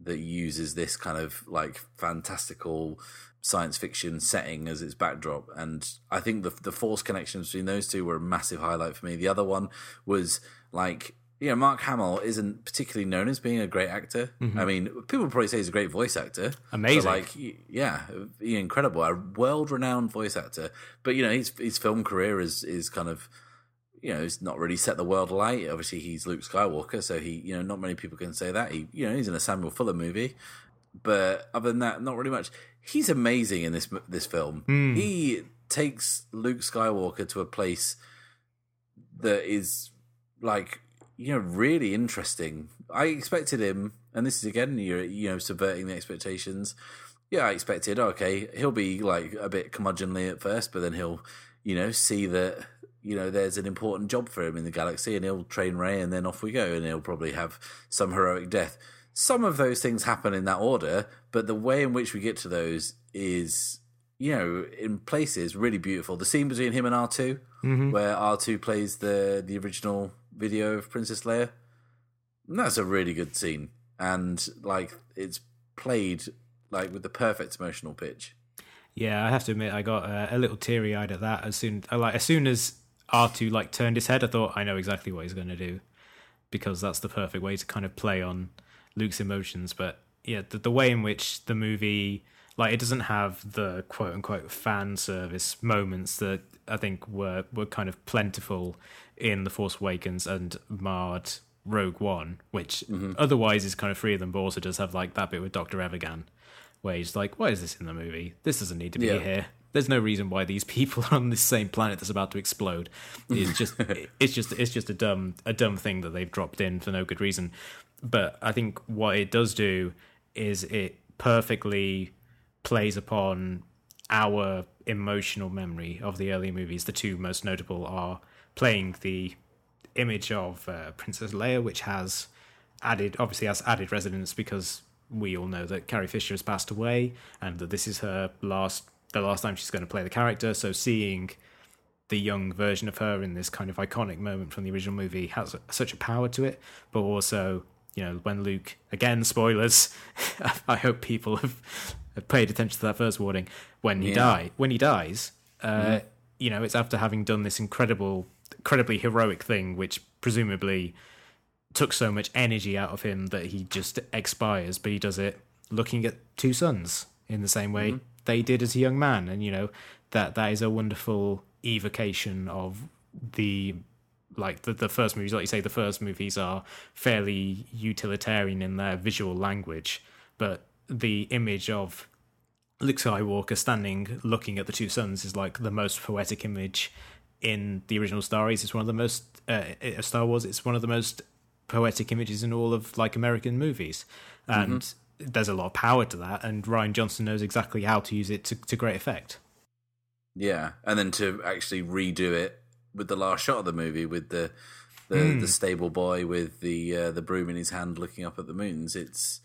that uses this kind of like fantastical science fiction setting as its backdrop. And I think the the force connections between those two were a massive highlight for me. The other one was like you know, Mark Hamill isn't particularly known as being a great actor. Mm-hmm. I mean, people probably say he's a great voice actor. Amazing. like, yeah, incredible. A world renowned voice actor. But, you know, his, his film career is, is kind of you know, he's not really set the world alight. Obviously, he's Luke Skywalker, so he, you know, not many people can say that. He, you know, he's in a Samuel Fuller movie, but other than that, not really much. He's amazing in this this film. Mm. He takes Luke Skywalker to a place that is like you know really interesting. I expected him, and this is again you're you know subverting the expectations. Yeah, I expected okay, he'll be like a bit curmudgeonly at first, but then he'll you know see that you know, there's an important job for him in the galaxy, and he'll train Rey and then off we go, and he'll probably have some heroic death. Some of those things happen in that order, but the way in which we get to those is, you know, in places really beautiful. The scene between him and R 2 Mm-hmm. where R two plays the the original video of Princess Leia, that's a really good scene, and like it's played like with the perfect emotional pitch. Yeah, I have to admit, I got uh, a little teary eyed at that. As soon, like, as soon as R two like turned his head, I thought I know exactly what he's going to do, because that's the perfect way to kind of play on Luke's emotions. But yeah, the, the way in which the movie, like, it doesn't have the quote unquote fan service moments that I think were were kind of plentiful in the Force Awakens and marred Rogue One, which mm-hmm. otherwise is kind of free of them, but also does have like that bit with Doctor Evazan where he's like, "Why is this in the movie? This doesn't need to be Yeah. here. There's no reason why these people are on this same planet that's about to explode. It's just, it's just, it's just a dumb, a dumb thing that they've dropped in for no good reason. But I think what it does do is it perfectly plays upon our emotional memory of the early movies. The two most notable are playing the image of uh, Princess Leia, which has added, obviously, has added resonance because we all know that Carrie Fisher has passed away and that this is her last, the last time she's going to play the character. So seeing the young version of her in this kind of iconic moment from the original movie has such a power to it, but also. You know, when Luke again, spoilers. I hope people have, have paid attention to that first warning. When he Yeah. die, when he dies, uh, you know, it's after having done this incredible, incredibly heroic thing, which presumably took so much energy out of him that he just expires. But he does it looking at two sons in the same way they did as a young man, and you know that that is a wonderful evocation of the like the, the first movies like you say the first movies are fairly utilitarian in their visual language but the image of Luke Skywalker standing looking at the two suns is like the most poetic image in the original Star Wars. It's one of the most uh, uh, Star Wars. It's one of the most poetic images in all of like American movies, and there's a lot of power to that. And Rian Johnson knows exactly how to use it to, to great effect. Yeah, and then to actually redo it with the last shot of the movie with the the, the stable boy with the uh, the broom in his hand looking up at the moons. It's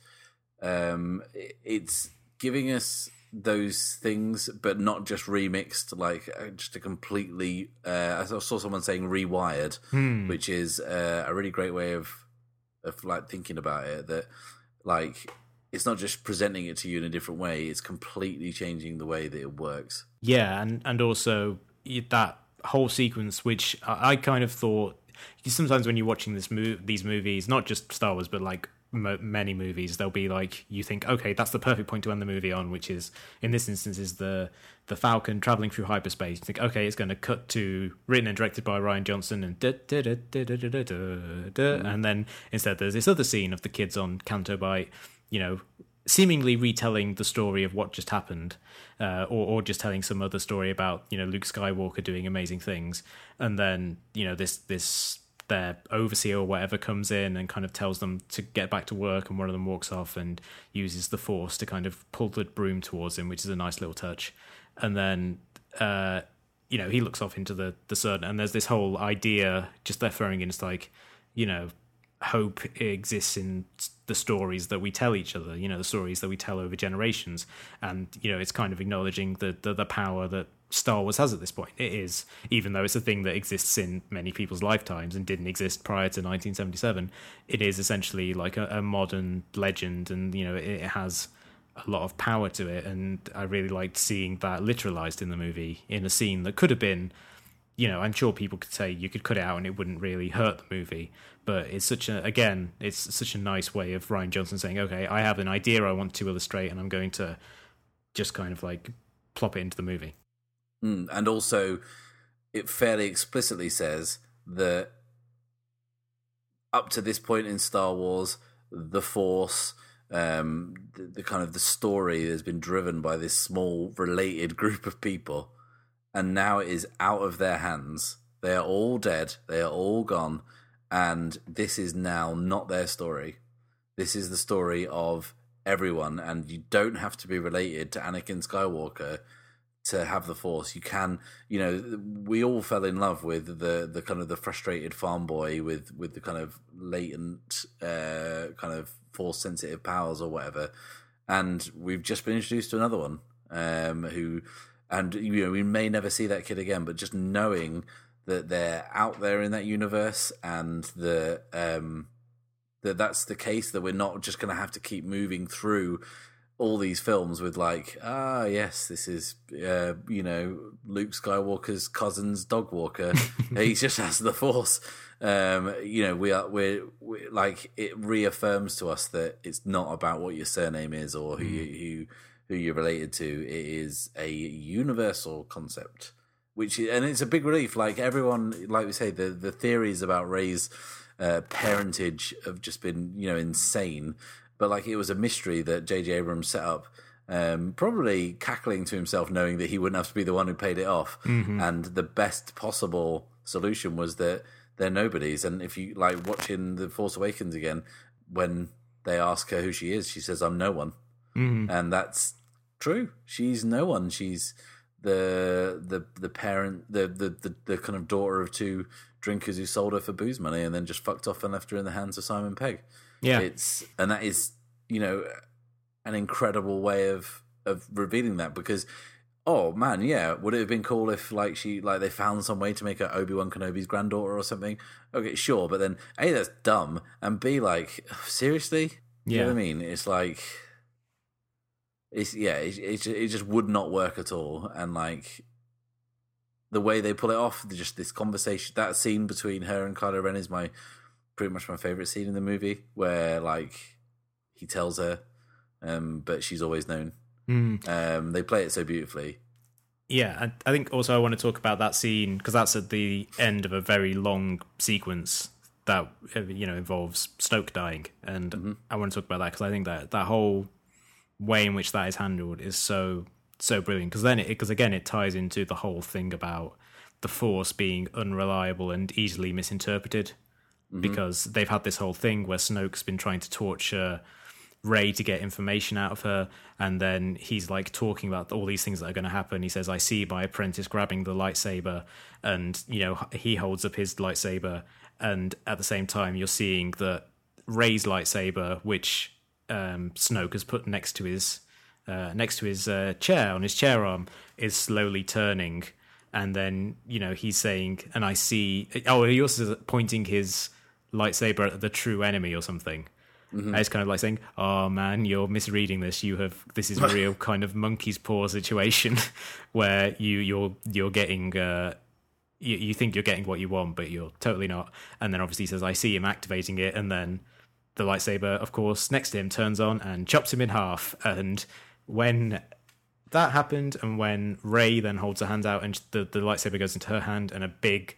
um, it's giving us those things, but not just remixed, like uh, just a completely. Uh, I saw saw someone saying rewired, which is uh, a really great way of of like thinking about it. That like it's not just presenting it to you in a different way; it's completely changing the way that it works. Yeah, and and also that whole sequence, which I kind of thought sometimes when you're watching this move, these movies, not just Star Wars, but like m- many movies, they'll be like you think, okay, that's the perfect point to end the movie on, which is in this instance is the the Falcon traveling through hyperspace. You think, okay, it's going to cut to written and directed by Rian Johnson, and da, da, da, mm. and then instead there's this other scene of the kids on Canto Bight you know, seemingly retelling the story of what just happened, uh, or or just telling some other story about you know Luke Skywalker doing amazing things, and then you know this this their overseer or whatever comes in and kind of tells them to get back to work, and one of them walks off and uses the Force to kind of pull the broom towards him, which is a nice little touch, and then. Uh, you know, he looks off into the, the sun, and there's this whole idea just they're throwing in. It's like, you know, hope exists in the stories that we tell each other you know the stories that we tell over generations. And you know it's kind of acknowledging the the, the power that star wars has at this point. It is even though it's a thing that exists in many people's lifetimes and didn't exist prior to 1977 it is essentially like a, a modern legend and you know it, it has a lot of power to it. And i really liked seeing that literalized in the movie in a scene that could have been you know, I'm sure people could say you could cut it out and it wouldn't really hurt the movie. But it's such a, again, it's such a nice way of Rian Johnson saying, okay, I have an idea I want to illustrate and I'm going to just kind of like plop it into the movie. Mm, and also, it fairly explicitly says that up to this point in Star Wars, the Force, um, the, the kind of the story has been driven by this small related group of people, and now it is out of their hands. They are all dead. They are all gone, and this is now not their story. This is the story of everyone, and you don't have to be related to Anakin Skywalker to have the force. You can, you know, we all fell in love with the the kind of the frustrated farm boy with with the kind of latent uh, kind of force sensitive powers or whatever. And we've just been introduced to another one um, who, and you know, we may never see that kid again. But just knowing that they're out there in that universe and the um, that that's the case that we're not just going to have to keep moving through all these films with like ah yes this is uh, you know Luke Skywalker's cousin's dog walker. He just has the force. Um, you know we are we're, we're, like it reaffirms to us that it's not about what your surname is or who you who who you're related to. It is a universal concept which and it's a big relief like everyone like we say the the theories about Rey's uh, parentage have just been you know insane but like it was a mystery that J.J. Abrams set up. Um, probably cackling to himself, knowing that he wouldn't have to be the one who paid it off. Mm-hmm. And the best possible solution was that they're nobodies. And if you like watching The Force Awakens again, when they ask her who she is, she says, "I'm no one," mm-hmm. and that's true. She's no one. She's the the the parent, the, the the the kind of daughter of two drinkers who sold her for booze money and then just fucked off and left her in the hands of Simon Pegg. Yeah, it's and that is you know an incredible way of of revealing that because oh man yeah would it have been cool if like she like they found some way to make her Obi-Wan Kenobi's granddaughter or something? Okay sure but then a that's dumb and b like seriously? Yeah you know what I mean? It's like it's yeah it, it, it just would not work at all and like the way they pull it off just this conversation that scene between her and Kylo Ren is my pretty much my favorite scene in the movie where like he tells her, um, but she's always known. Mm. Um, they play it so beautifully. Yeah, I, I think also I want to talk about that scene because that's at the end of a very long sequence that uh, you know involves Snoke dying, and Mm-hmm. I want to talk about that because I think that that whole way in which that is handled is so so brilliant. Because then it because again it ties into the whole thing about the Force being unreliable and easily misinterpreted. Mm-hmm. Because they've had this whole thing where Snoke's been trying to torture Rey to get information out of her, and then he's like talking about all these things that are going to happen. He says, "I see my apprentice grabbing the lightsaber," and you know he holds up his lightsaber, and at the same time you're seeing that Rey's lightsaber, which um, Snoke has put next to his uh, next to his uh, chair on his chair arm, is slowly turning. And then you know he's saying, and I see. Oh, he also is pointing his lightsaber at the true enemy or something. Mm-hmm. It's kind of like saying, "Oh man, you're misreading this. You have this is a real kind of monkey's paw situation where you you're you're getting uh, you, you think you're getting what you want, but you're totally not." And then obviously he says, "I see him activating it," and then the lightsaber, of course, next to him turns on and chops him in half. And when that happened, and when Rey then holds her hand out and the the lightsaber goes into her hand, and a big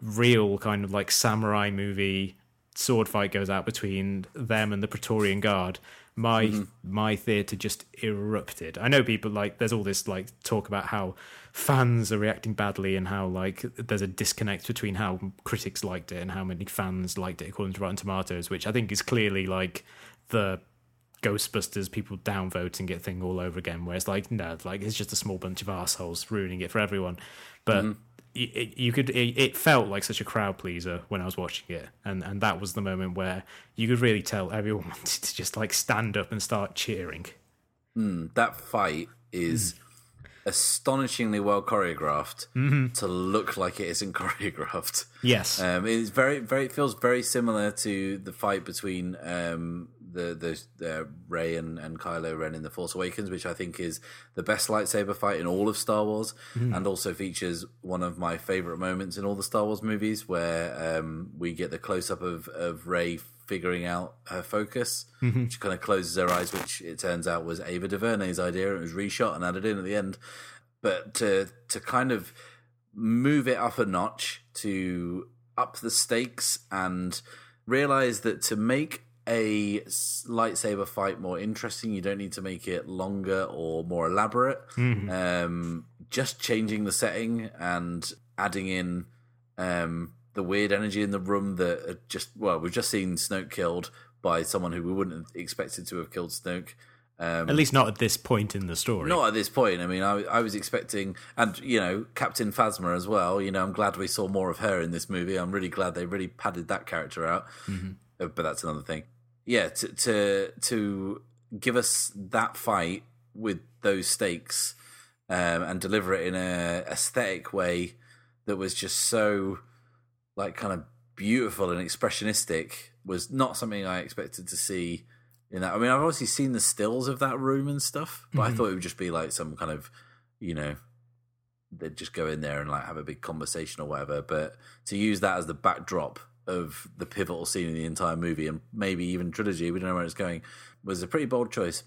real kind of like samurai movie sword fight goes out between them and the Praetorian Guard, my Mm-hmm. my theatre just erupted. I know people like there's all this like talk about how fans are reacting badly and how like there's a disconnect between how critics liked it and how many fans liked it according to Rotten Tomatoes, which I think is clearly like the Ghostbusters people downvoting it thing all over again, where it's like no, like it's just a small bunch of assholes ruining it for everyone. But Mm-hmm. it, you could, it, it felt like such a crowd pleaser when I was watching it, and and that was the moment where you could really tell everyone wanted to just like stand up and start cheering. That fight is astonishingly well choreographed to look like it isn't choreographed. Yes, Um, it's very, very. It feels very similar to the fight between um, the the uh, Rey and, and Kylo Ren in the Force Awakens, which I think is the best lightsaber fight in all of Star Wars, and also features one of my favorite moments in all the Star Wars movies, where um, we get the close up of of Rey figuring out her focus. She kind of closes her eyes, which it turns out was Ava DuVernay's idea. It was reshot and added in at the end, but to to kind of move it up a notch to up the stakes and realize that to make a lightsaber fight more interesting, you don't need to make it longer or more elaborate. Um, just changing the setting and adding in um, the weird energy in the room that just well, we've just seen Snoke killed by someone who we wouldn't have expected to have killed Snoke. Um, At least not at this point in the story. not at this point. I mean, I, I was expecting, and you know, Captain Phasma as well. You know, I'm glad we saw more of her in this movie. I'm really glad they really padded that character out. Uh, But that's another thing. Yeah, to to to give us that fight with those stakes um, and deliver it in a aesthetic way that was just so like kind of beautiful and expressionistic was not something I expected to see in that. I mean, I've obviously seen the stills of that room and stuff, but I mm-hmm. thought it would just be like some kind of, you know, they'd just go in there and like have a big conversation or whatever. But to use that as the backdrop of the pivotal scene in the entire movie and maybe even trilogy, we don't know where it's going, was a pretty bold choice.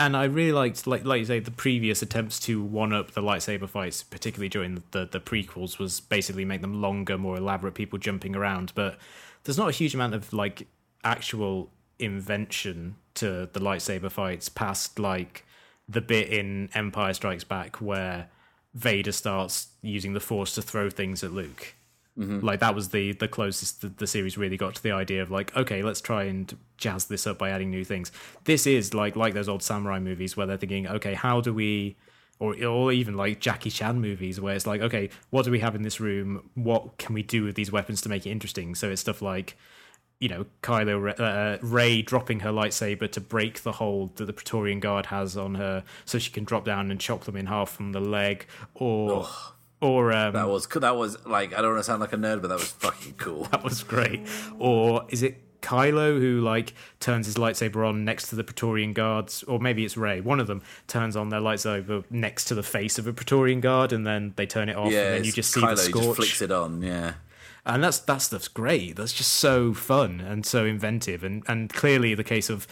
And I really liked, like, like you say, the previous attempts to one up the lightsaber fights, particularly during the the prequels, was basically make them longer, more elaborate, people jumping around. But there's not a huge amount of like actual invention to the lightsaber fights past like the bit in Empire Strikes Back where Vader starts using the Force to throw things at Luke. Like that was the the closest the, the series really got to the idea of like, okay, let's try and jazz this up by adding new things. This is like like those old samurai movies where they're thinking, okay, how do we or or even like Jackie Chan movies where it's like, okay, what do we have in this room? What can we do with these weapons to make it interesting? So it's stuff like you know, Kylo Re- uh, Rey dropping her lightsaber to break the hold that the Praetorian Guard has on her, so she can drop down and chop them in half from the leg, or or um, That was that was like I don't want to sound like a nerd, but that was fucking cool. that was great. Or is it Kylo who like turns his lightsaber on next to the Praetorian guards, or maybe it's Rey. One of them turns on their lightsaber next to the face of a Praetorian guard, and then they turn it off, Yeah, and then you just see Kylo the scorch. just flicks it on. Yeah, and that's that stuff's great. That's just so fun and so inventive, and and clearly the case of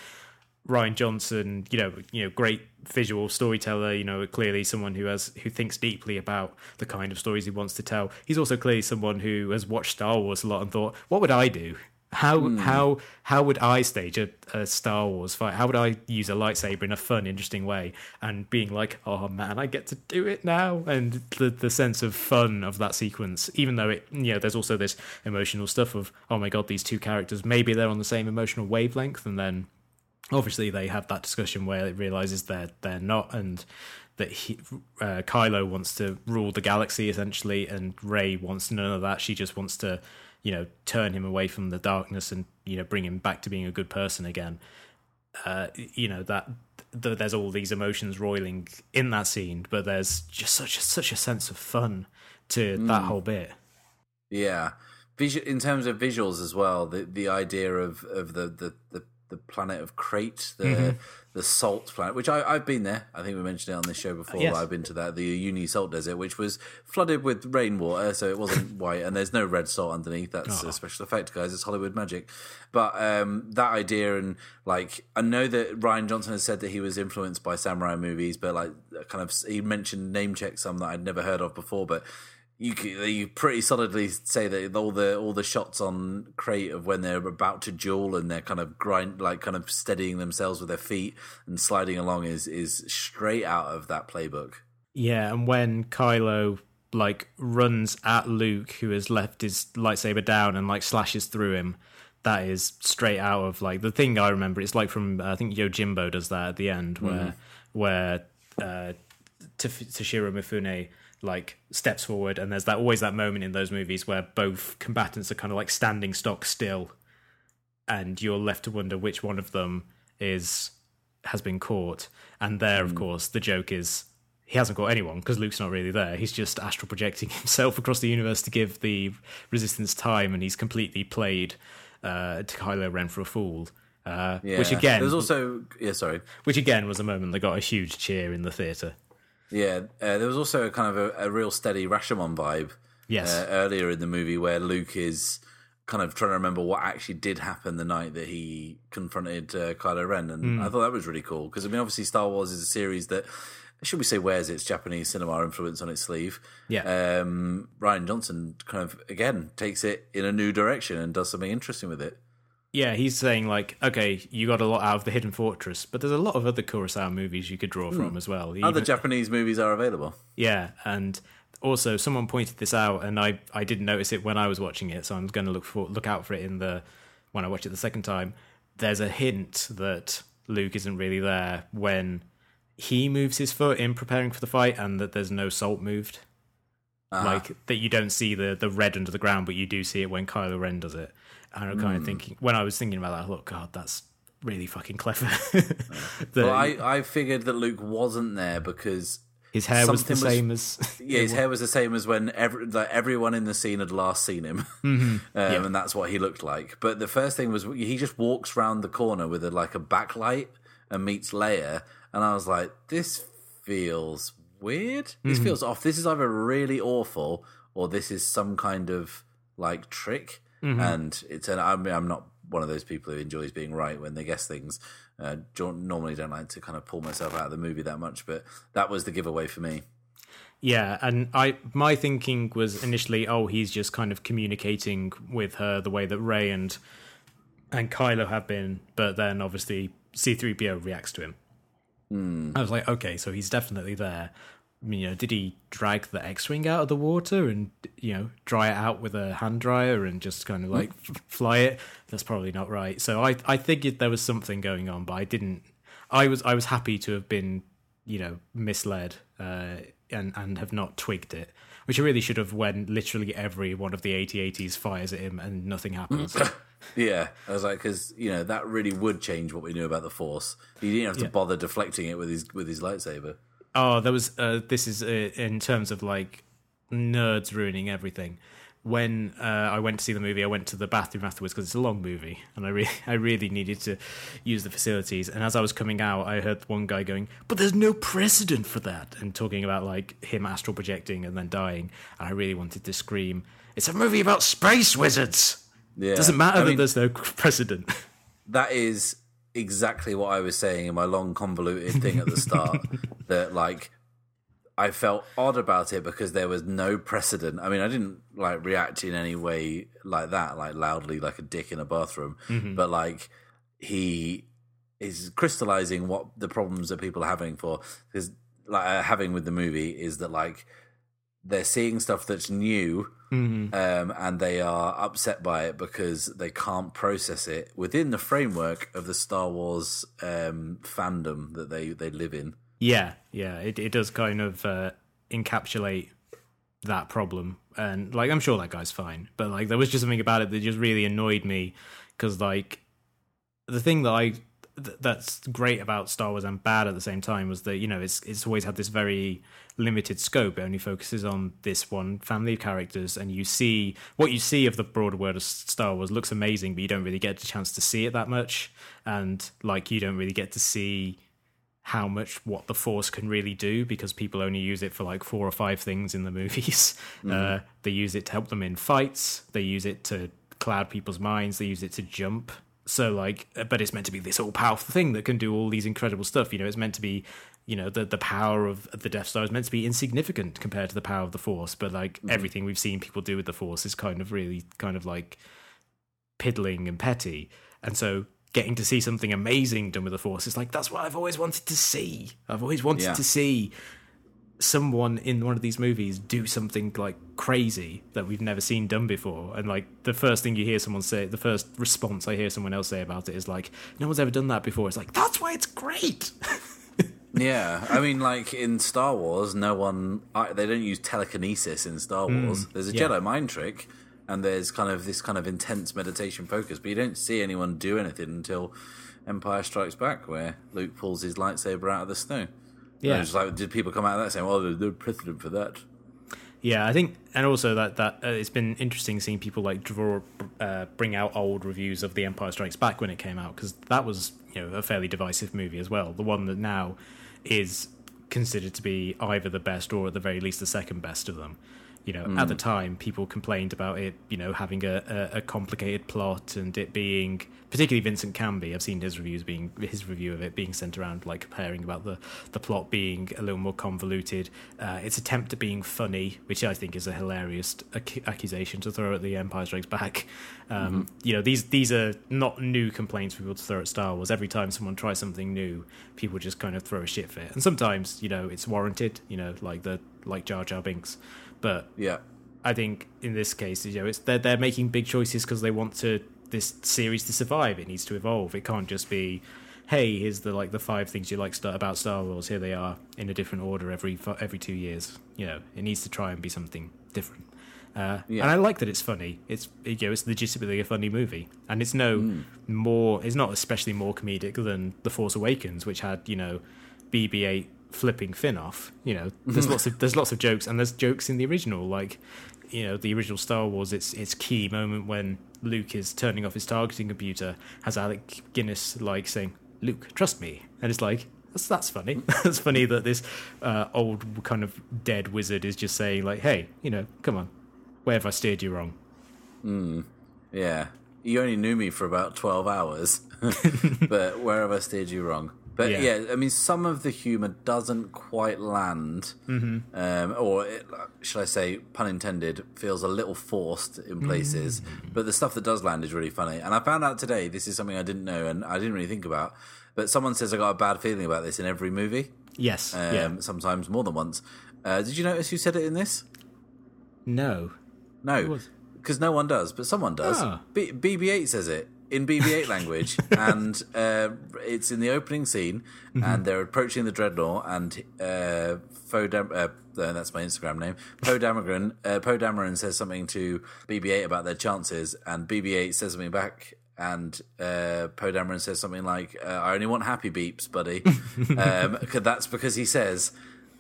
Rian Johnson, you know, you know, great visual storyteller. You know, clearly someone who has who thinks deeply about the kind of stories he wants to tell. He's also clearly someone who has watched Star Wars a lot and thought, what would I do? How hmm. how how would I stage a, a Star Wars fight? How would I use a lightsaber in a fun, interesting way? And being like, oh man, I get to do it now, and the the sense of fun of that sequence, even though it you know there's also this emotional stuff of oh my god, these two characters maybe they're on the same emotional wavelength, and then obviously they have that discussion where it realizes they're they're not and that he, uh, Kylo wants to rule the galaxy essentially, and Rey wants none of that. She just wants to, you know, turn him away from the darkness and you know bring him back to being a good person again. Uh, you know that th- there's all these emotions roiling in that scene, but there's just such a, such a sense of fun to that whole bit. yeah. Visu- in terms of visuals as well, the the idea of of the the the, the planet of Crait, the Mm-hmm. the salt planet, which I, I've been there. I think we mentioned it on this show before. Yes. I've been to that the Uyuni Salt Desert, which was flooded with rainwater, so it wasn't white, and there's no red salt underneath. That's Oh. a special effect, guys. It's Hollywood magic. But um, that idea and like I know that Rian Johnson has said that he was influenced by samurai movies, but like kind of he mentioned name check some that I'd never heard of before, but you you pretty solidly say that all the all the shots on Crait of when they're about to duel and they're kind of grind like kind of steadying themselves with their feet and sliding along is is straight out of that playbook. Yeah, and when Kylo like runs at Luke, who has left his lightsaber down and like slashes through him, that is straight out of like the thing I remember. It's like from I think Yojimbo does that at the end, where where uh, Toshiro Mifune like steps forward, and there's that always that moment in those movies where both combatants are kind of like standing stock still, and you're left to wonder which one of them is has been caught. And there, of course, the joke is he hasn't caught anyone because Luke's not really there. He's just astral projecting himself across the universe to give the resistance time, and he's completely played uh, Kylo Ren for a fool. Uh, Yeah. Which again, there's also yeah, sorry. which again was a moment that got a huge cheer in the theater. Yeah, uh, there was also a kind of a, a real steady Rashomon vibe Yes. uh, earlier in the movie where Luke is kind of trying to remember what actually did happen the night that he confronted uh, Kylo Ren, and Hmm. I thought that was really cool because I mean, obviously, Star Wars is a series that. Should we say wears its Japanese cinema influence on its sleeve? Yeah. Um, Rian Johnson kind of again takes it in a new direction and does something interesting with it. Yeah, he's saying like, okay, you got a lot out of the Hidden Fortress, but there's a lot of other Kurosawa movies you could draw from as well. Hmm. Other Japanese movies are available. Yeah, and also someone pointed this out, and I I didn't notice it when I was watching it, so I'm going to look for look out for it in the when I watch it the second time. There's a hint that Luke isn't really there when he moves his foot in preparing for the fight, and that there's no salt moved. Uh-huh. Like that, you don't see the the red under the ground, but you do see it when Kylo Ren does it. And I'm kind of hmm. thinking when I was thinking about that, I thought, God, that's really fucking clever. That Well, I, I figured that Luke wasn't there because his hair was the was- same as yeah, his hair was the same as when every, like, everyone in the scene had last seen him, mm-hmm. um, and that's what he looked like. But the first thing was he just walks round the corner with a, like a backlight and meets Leia, and I was like, this feels weird. This mm-hmm. feels off. This is either really awful or this is some kind of like trick. And it's an, I mean, I'm not one of those people who enjoys being right when they guess things. Uh, normally don't like to kind of pull myself out of the movie that much, but that was the giveaway for me. Yeah, and I my thinking was initially, oh, he's just kind of communicating with her the way that Rey and and Kylo have been, but then obviously C3PO reacts to him. I was like, okay, so he's definitely there. You know, did he drag the X-wing out of the water and you know dry it out with a hand dryer and just kind of like fly it? That's probably not right. So I I figured there was something going on, but I didn't. I was I was happy to have been you know misled uh, and and have not twigged it, which I really should have when literally every one of the AT-ATs fires at him and nothing happens. Yeah, I was like, because you know that really would change what we knew about the Force. He didn't have to Yeah. bother deflecting it with his with his lightsaber. Oh, there was. Uh, this is uh, in terms of like nerds ruining everything. When uh, I went to see the movie, I went to the bathroom afterwards because it's a long movie, and I really, I really needed to use the facilities. And as I was coming out, I heard one guy going, "But there's no precedent for that," and talking about like him astral projecting and then dying. And I really wanted to scream, "It's a movie about space wizards." Yeah, Doesn't matter I that mean, there's no precedent. that is exactly what I was saying in my long convoluted thing at the start. that like I felt odd about it because there was no precedent. I mean, I didn't like react in any way like that, like loudly, like a dick in a bathroom. But like he is crystallizing what the problems that people are having for because like uh, having with the movie is that like they're seeing stuff that's new um, and they are upset by it because they can't process it within the framework of the Star Wars um, fandom that they, they live in. Yeah, yeah, it it does kind of uh, encapsulate that problem, and like I'm sure that guy's fine, but like there was just something about it that just really annoyed me because like the thing that I th- that's great about Star Wars and bad at the same time was that you know it's it's always had this very limited scope. It only focuses on this one family of characters, and you see what you see of the broader world of Star Wars looks amazing, but you don't really get a chance to see it that much, and like you don't really get to see how much what the force can really do because people only use it for like four or five things in the movies. Uh, they use it to help them in fights. They use it to cloud people's minds. They use it to jump. So like, uh, but it's meant to be this all powerful thing that can do all these incredible stuff. You know, it's meant to be, you know, the the power of the Death Star is meant to be insignificant compared to the power of the Force. But like everything we've seen people do with the Force is kind of really kind of like piddling and petty. And so getting to see something amazing done with the Force is like, that's what I've always wanted to see. I've always wanted Yeah. to see someone in one of these movies do something like crazy that we've never seen done before. And like the first thing you hear someone say, the first response I hear someone else say about it is like, no one's ever done that before. It's like, that's why it's great. Yeah, I mean, like in Star Wars, no one I, they don't use telekinesis in Star hmm, Wars. there's a yeah. Jedi mind trick, and there's kind of this kind of intense meditation focus, but you don't see anyone do anything until Empire Strikes Back, where Luke pulls his lightsaber out of the snow. Yeah. And it's like, did people come out of that saying, "Well, there's no precedent for that"? Yeah, I think, and also that that uh, it's been interesting seeing people like draw, uh, bring out old reviews of The Empire Strikes Back when it came out because that was you know a fairly divisive movie as well. The one that now is considered to be either the best or at the very least the second best of them. You know, at the time, people complained about it, you know, having a, a, a complicated plot and it being, particularly Vincent Canby. I've seen his reviews being his review of it being sent around, like comparing about the the plot being a little more convoluted. Uh, its attempt at being funny, which I think is a hilarious ac- accusation to throw at the Empire Strikes Back. Um, You know, these these are not new complaints for people to throw at Star Wars. Every time someone tries something new, people just kind of throw a shit fit, and sometimes you know it's warranted. You know, like the like Jar Jar Binks, but Yeah, I think in this case, you know, it's they're they're making big choices because they want to this series to survive. It needs to evolve. It can't just be hey, here's the like the five things you like about Star Wars. Here they are in a different order every every two years. You know, it needs to try and be something different. Uh, Yeah. And I like that it's funny. It's you know it's legitimately a funny movie, and it's no more. It's not especially more comedic than The Force Awakens, which had you know BB-8 flipping Finn off. You know, there's lots of there's lots of jokes, and there's jokes in the original, like you know the original Star Wars. It's it's key moment when Luke is turning off his targeting computer, has Alec Guinness like saying, "Luke, trust me," and it's like. That's, that's funny. that's funny that this uh, old kind of dead wizard is just saying like, "Hey, you know, come on, where have I steered you wrong?" Yeah. You only knew me for about 12 hours, but where have I steered you wrong? But Yeah. yeah, I mean, some of the humour doesn't quite land, um, or it, should I say, pun intended, feels a little forced in places. But the stuff that does land is really funny. And I found out today, this is something I didn't know and I didn't really think about, but someone says I got a bad feeling about this in every movie, Yes. um, yeah. sometimes more than once. Uh, did you notice who said it in this? No. No, because no one does, but someone does. Ah. B- BB-8 says it in BB-8 language, and uh, it's in the opening scene, and they're approaching the dreadnought, and uh, Dam- uh, that's my Instagram name. Poe Dameron, uh, Poe Dameron says something to BB-8 about their chances, and BB-8 says something back. And uh, Poe Dameron says something like, uh, "I only want happy beeps, buddy." um, that's because he says,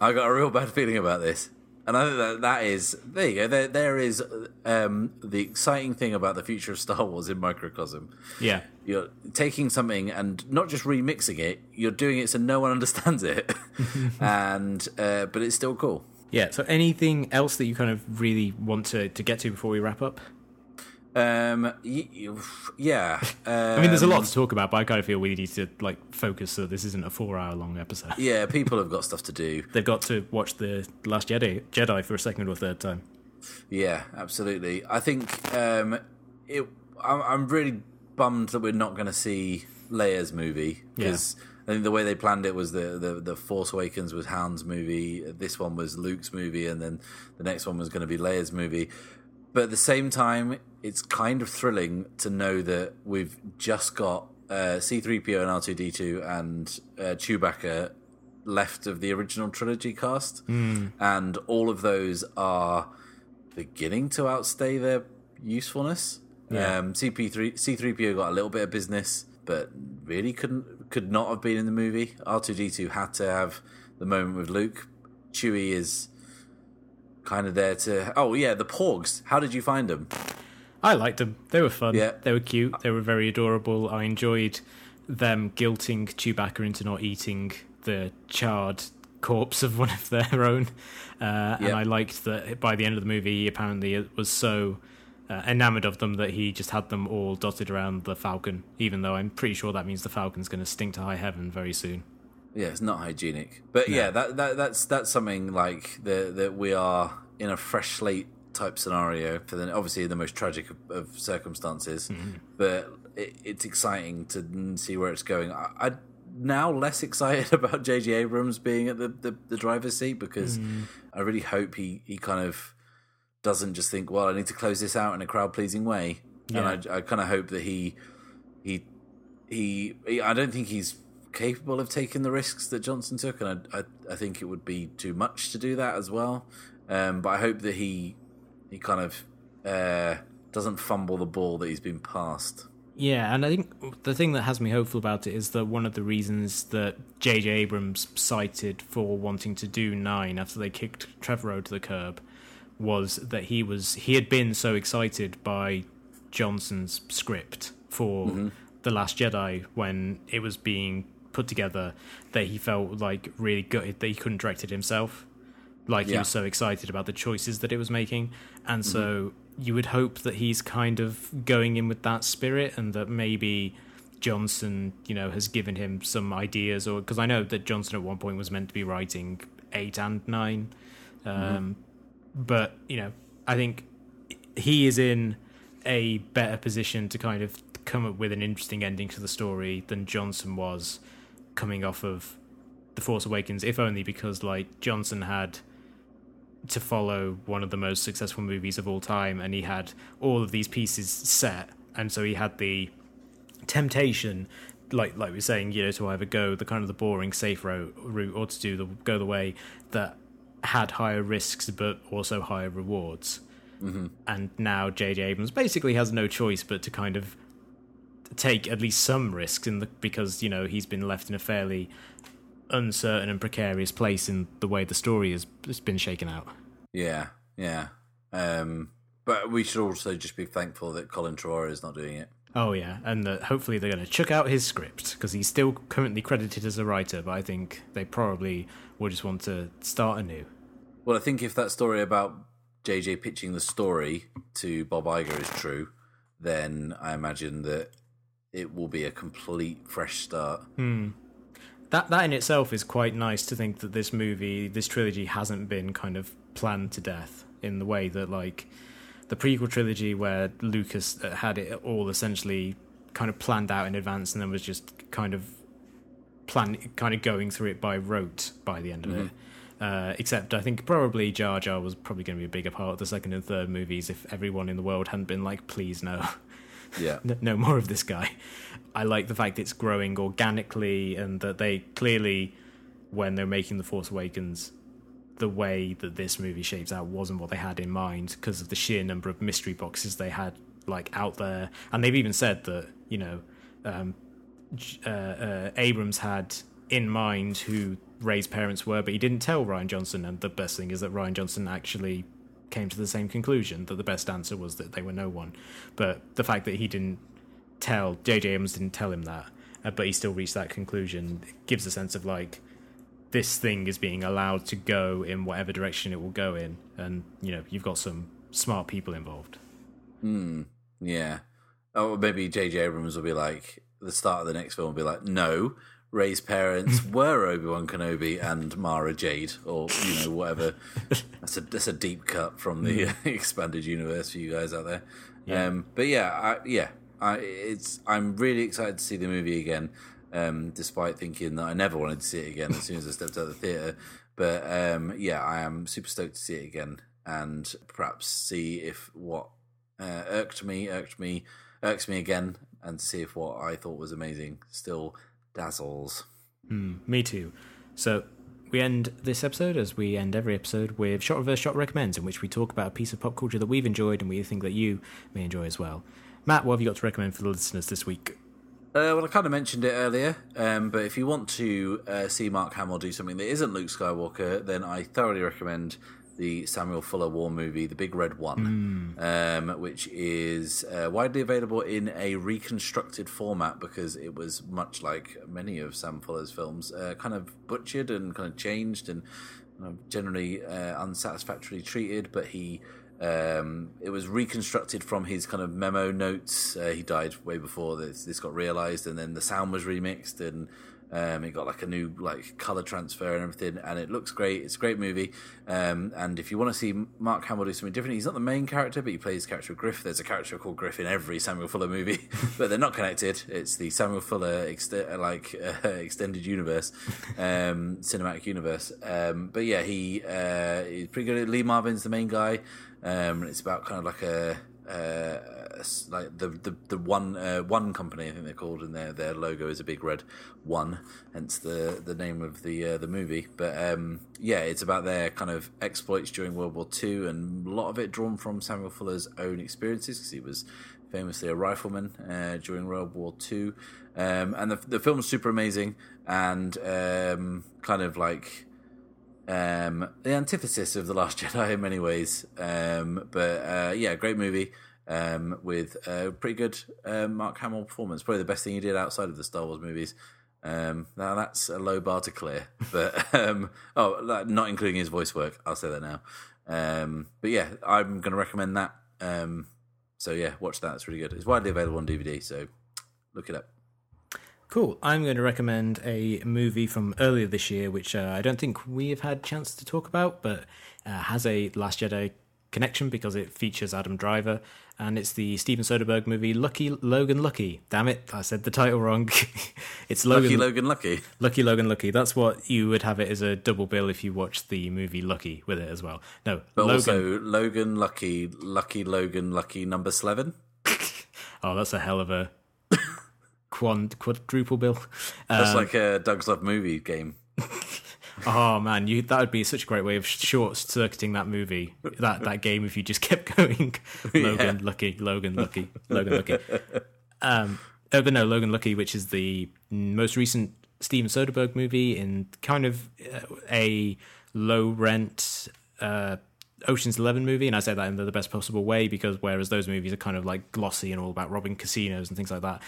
"I got a real bad feeling about this." And I think that that is there. You go. There, there is um, the exciting thing about the future of Star Wars in microcosm. Yeah. You're taking something and not just remixing it. You're doing it so no one understands it, and uh, but it's still cool. Yeah. So, anything else that you kind of really want to, to get to before we wrap up? Um, yeah. I mean, there's a um, lot to talk about, but I kind of feel we need to like focus so this isn't a four-hour-long episode. Yeah, people have got stuff to do. They've got to watch the Last Jedi Jedi for a second or third time. Yeah, absolutely. I think um, it. I'm, I'm really bummed that we're not going to see Leia's movie because I think the way they planned it was the, the the Force Awakens was Han's movie, this one was Luke's movie, and then the next one was going to be Leia's movie. But at the same time, it's kind of thrilling to know that we've just got uh, C3PO and R2D2 and uh, Chewbacca left of the original trilogy cast, and all of those are beginning to outstay their usefulness. Yeah. Um, CP3 C3PO got a little bit of business, but really couldn't could not have been in the movie. R2D2 had to have the moment with Luke. Chewie is kind of there to. Oh yeah, the Porgs. How did you find them? I liked them. They were fun. Yeah. They were cute. They were very adorable. I enjoyed them guilting Chewbacca into not eating the charred corpse of one of their own. Uh, And I liked that by the end of the movie, he apparently was so uh, enamored of them that he just had them all dotted around the Falcon, even though I'm pretty sure that means the Falcon's going to stink to high heaven very soon. Yeah, it's not hygienic, but yeah, that, that that's that's something like the, that we are in a fresh slate type scenario for the obviously the most tragic of, of circumstances, but it, it's exciting to see where it's going. I, I'm now less excited about JJ Abrams being at the, the, the driver's seat because I really hope he he kind of doesn't just think, well, I need to close this out in a crowd pleasing way, Yeah. and I, I kind of hope that he he he, he I don't think he's capable of taking the risks that Johnson took, and I, I, I think it would be too much to do that as well. Um, but I hope that he he kind of uh, doesn't fumble the ball that he's been passed. Yeah, and I think the thing that has me hopeful about it is that one of the reasons that J.J. Abrams cited for wanting to do nine after they kicked Trevorrow to the curb was that he was he had been so excited by Johnson's script for the Last Jedi when it was being put together that he felt like really gutted that he couldn't direct it himself. Like he was so excited about the choices that it was making, and so you would hope that he's kind of going in with that spirit, and that maybe Johnson, you know, has given him some ideas, or because I know that Johnson at one point was meant to be writing eight and nine, um, but you know, I think he is in a better position to kind of come up with an interesting ending to the story than Johnson was coming off of The Force Awakens, if only because like Johnson had to follow one of the most successful movies of all time and he had all of these pieces set and so he had the temptation like like we are saying, you know, to either go the kind of the boring safe route, route or to do the go the way that had higher risks but also higher rewards. Mm-hmm. And now J.J. Abrams basically has no choice but to kind of take at least some risks in the because you know he's been left in a fairly uncertain and precarious place in the way the story has, has been shaken out. Yeah, yeah. Um, but we should also just be thankful that Colin Trevorrow is not doing it. Oh yeah, and that hopefully they're going to chuck out his script because he's still currently credited as a writer, but I think they probably will just want to start anew. Well, I think if that story about JJ pitching the story to Bob Iger is true, then I imagine that it will be a complete fresh start. That that in itself is quite nice to think that this movie, this trilogy, hasn't been kind of planned to death in the way that like the prequel trilogy, where Lucas had it all essentially kind of planned out in advance, and then was just kind of plan, kind of going through it by rote by the end of it. Uh, except I think probably Jar Jar was probably going to be a bigger part of the second and third movies if everyone in the world hadn't been like, please no. Yeah. No more of this guy. I like the fact it's growing organically and that they clearly, when they're making The Force Awakens, the way that this movie shapes out wasn't what they had in mind because of the sheer number of mystery boxes they had like out there. And they've even said that, you know, um, uh, uh, Abrams had in mind who Rey's parents were, but he didn't tell Rian Johnson. And the best thing is that Rian Johnson actually came to the same conclusion that the best answer was that they were no one. But the fact that he didn't tell J.J. Abrams didn't tell him that, uh, but he still reached that conclusion gives a sense of like this thing is being allowed to go in whatever direction it will go in, and you know you've got some smart people involved. Hmm. Yeah. Oh, maybe J.J. Abrams will be like, the start of the next film will be like, no, Rey's parents were Obi Wan Kenobi and Mara Jade, or, you know, whatever. that's, a, that's a deep cut from the expanded universe for you guys out there. Yeah. Um, but yeah, I, yeah, I, it's, I'm really excited to see the movie again, um, despite thinking that I never wanted to see it again as soon as I stepped out of the theatre. But um, yeah, I am super stoked to see it again and perhaps see if what uh, irked me, irked me, irks me again, and see if what I thought was amazing still dazzles. Me too. So we end this episode as we end every episode with shot reverse shot recommends, in which we talk about a piece of pop culture that we've enjoyed and we think that you may enjoy as well. Matt, what have you got to recommend for the listeners this week? Uh, well, I kind of mentioned it earlier, um, but if you want to uh, see Mark Hamill do something that isn't Luke Skywalker, then I thoroughly recommend the Samuel Fuller War movie, The Big Red One, um, which is uh, widely available in a reconstructed format because it was much like many of Sam Fuller's films, uh, kind of butchered and kind of changed and generally uh, unsatisfactorily treated, but he um, it was reconstructed from his kind of memo notes. Uh, he died way before this, this got realized, and then the sound was remixed, and um, it got like a new like color transfer and everything, and it looks great. It's a great movie. Um, and if you want to see Mark Hamill do something different, he's not the main character, but he plays the character of Griff. There's a character called Griff in every Samuel Fuller movie, but they're not connected. It's the Samuel Fuller ex- like uh, extended universe, um, cinematic universe. Um, but yeah, he uh, he's pretty good. Lee Marvin's the main guy. Um, it's about kind of like a, uh, like the the, the one uh, one company I think they're called, and their their logo is a big red one, hence the the name of the uh, the movie. But um, yeah, it's about their kind of exploits during World War Two, and a lot of it drawn from Samuel Fuller's own experiences because he was famously a rifleman uh, during World War Two. Um, and the the film's super amazing and um, kind of like um, the antithesis of the Last Jedi in many ways. Um, but uh, yeah, great movie um, with a pretty good uh, Mark Hamill performance. Probably the best thing he did outside of the Star Wars movies. Um, now that's a low bar to clear, but um, oh, not including his voice work. I'll say that now. But yeah, I'm going to recommend that. So yeah, watch that. It's really good. It's widely available on DVD, so look it up. Cool. I'm going to recommend a movie from earlier this year, which uh, I don't think we have had chance to talk about, but uh, has a Last Jedi connection because it features Adam Driver, and it's the Steven Soderbergh movie Lucky Logan Lucky. Damn it, I said the title wrong. it's Logan Lucky Logan Lucky. Lucky Logan Lucky. That's what you would have it as a double bill if you watched the movie Lucky with it as well. No, But Logan. also Logan Lucky, Lucky Logan Lucky number 11. Oh, that's a hell of a quad, quadruple bill. That's um, like a Doug's Love movie game. oh man, you that would be such a great way of short circuiting that movie, that that game if you just kept going. Logan, yeah. Lucky, Logan, Lucky, Logan, Lucky. Um, oh, but no, Logan Lucky, which is the most recent Steven Soderbergh movie in kind of uh, a low rent uh, Ocean's Eleven movie, and I say that in the best possible way because whereas those movies are kind of like glossy and all about robbing casinos and things like that,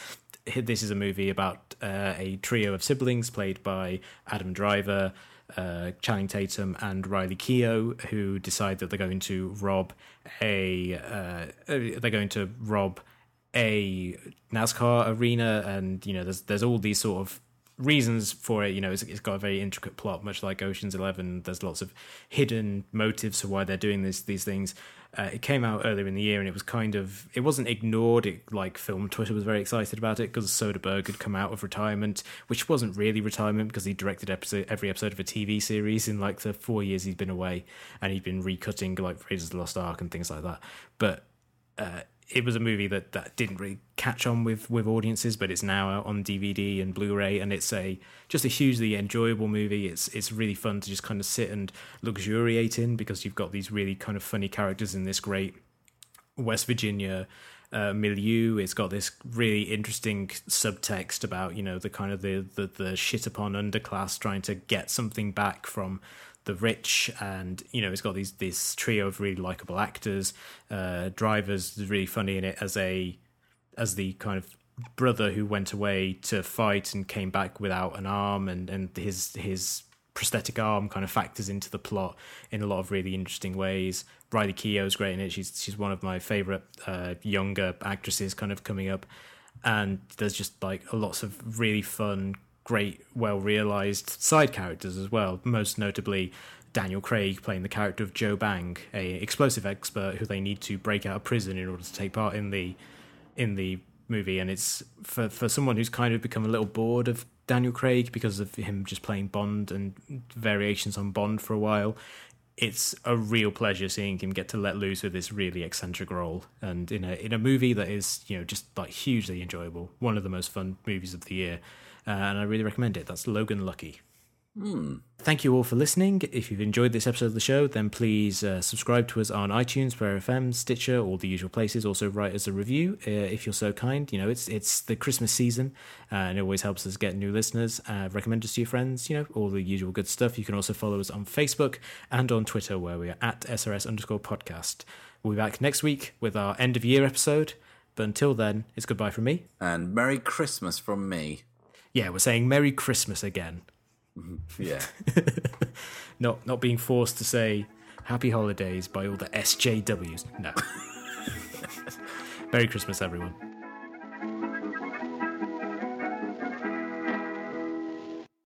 this is a movie about uh, a trio of siblings played by Adam Driver, uh, Channing Tatum, and Riley Keough, who decide that they're going to rob a uh, they're going to rob a NASCAR arena, and you know there's there's all these sort of reasons for it. You know, it's, it's got a very intricate plot, much like Ocean's Eleven. There's lots of hidden motives for why they're doing this these things. Uh, it came out earlier in the year, and it was kind of it wasn't ignored. It like film Twitter was very excited about it because Soderbergh had come out of retirement, which wasn't really retirement because he directed episode, every episode of a TV series in like the four years he'd been away, and he'd been recutting like Raiders of the Lost Ark and things like that. But uh, it was a movie that, that didn't really catch on with, with audiences, but it's now on DVD and Blu-ray, and it's a just a hugely enjoyable movie. It's it's really fun to just kind of sit and luxuriate in because you've got these really kind of funny characters in this great West Virginia uh, milieu. It's got this really interesting subtext about you know the kind of the, the the shit upon underclass trying to get something back from the rich, and you know it's got these this trio of really likable actors. Uh, Drivers really funny in it as a as the kind of brother who went away to fight and came back without an arm, and and his his prosthetic arm kind of factors into the plot in a lot of really interesting ways. Riley Keough is great in it. She's she's one of my favorite uh, younger actresses, kind of coming up. And there's just like lots of really fun, great, well realized side characters as well. Most notably, Daniel Craig playing the character of Joe Bang, a explosive expert who they need to break out of prison in order to take part in the in the movie. And it's for for someone who's kind of become a little bored of Daniel Craig because of him just playing Bond and variations on Bond for a while. It's a real pleasure seeing him get to let loose with this really eccentric role, and in a in a movie that is you know just like hugely enjoyable, one of the most fun movies of the year uh, and I really recommend it. That's Logan Lucky. Hmm. Thank you all for listening. If you've enjoyed this episode of the show, then please uh, subscribe to us on iTunes, Player FM, Stitcher, all the usual places. Also, write us a review uh, if you're so kind. You know, it's it's the Christmas season, uh, and it always helps us get new listeners. Uh, recommend us to your friends. You know, all the usual good stuff. You can also follow us on Facebook and on Twitter, where we are at SRS underscore podcast. We'll be back next week with our end of year episode. But until then, it's goodbye from me. And Merry Christmas from me yeah, we're saying Merry Christmas again. Mm-hmm. Yeah. not not being forced to say Happy Holidays by all the SJWs. No. Merry Christmas, everyone.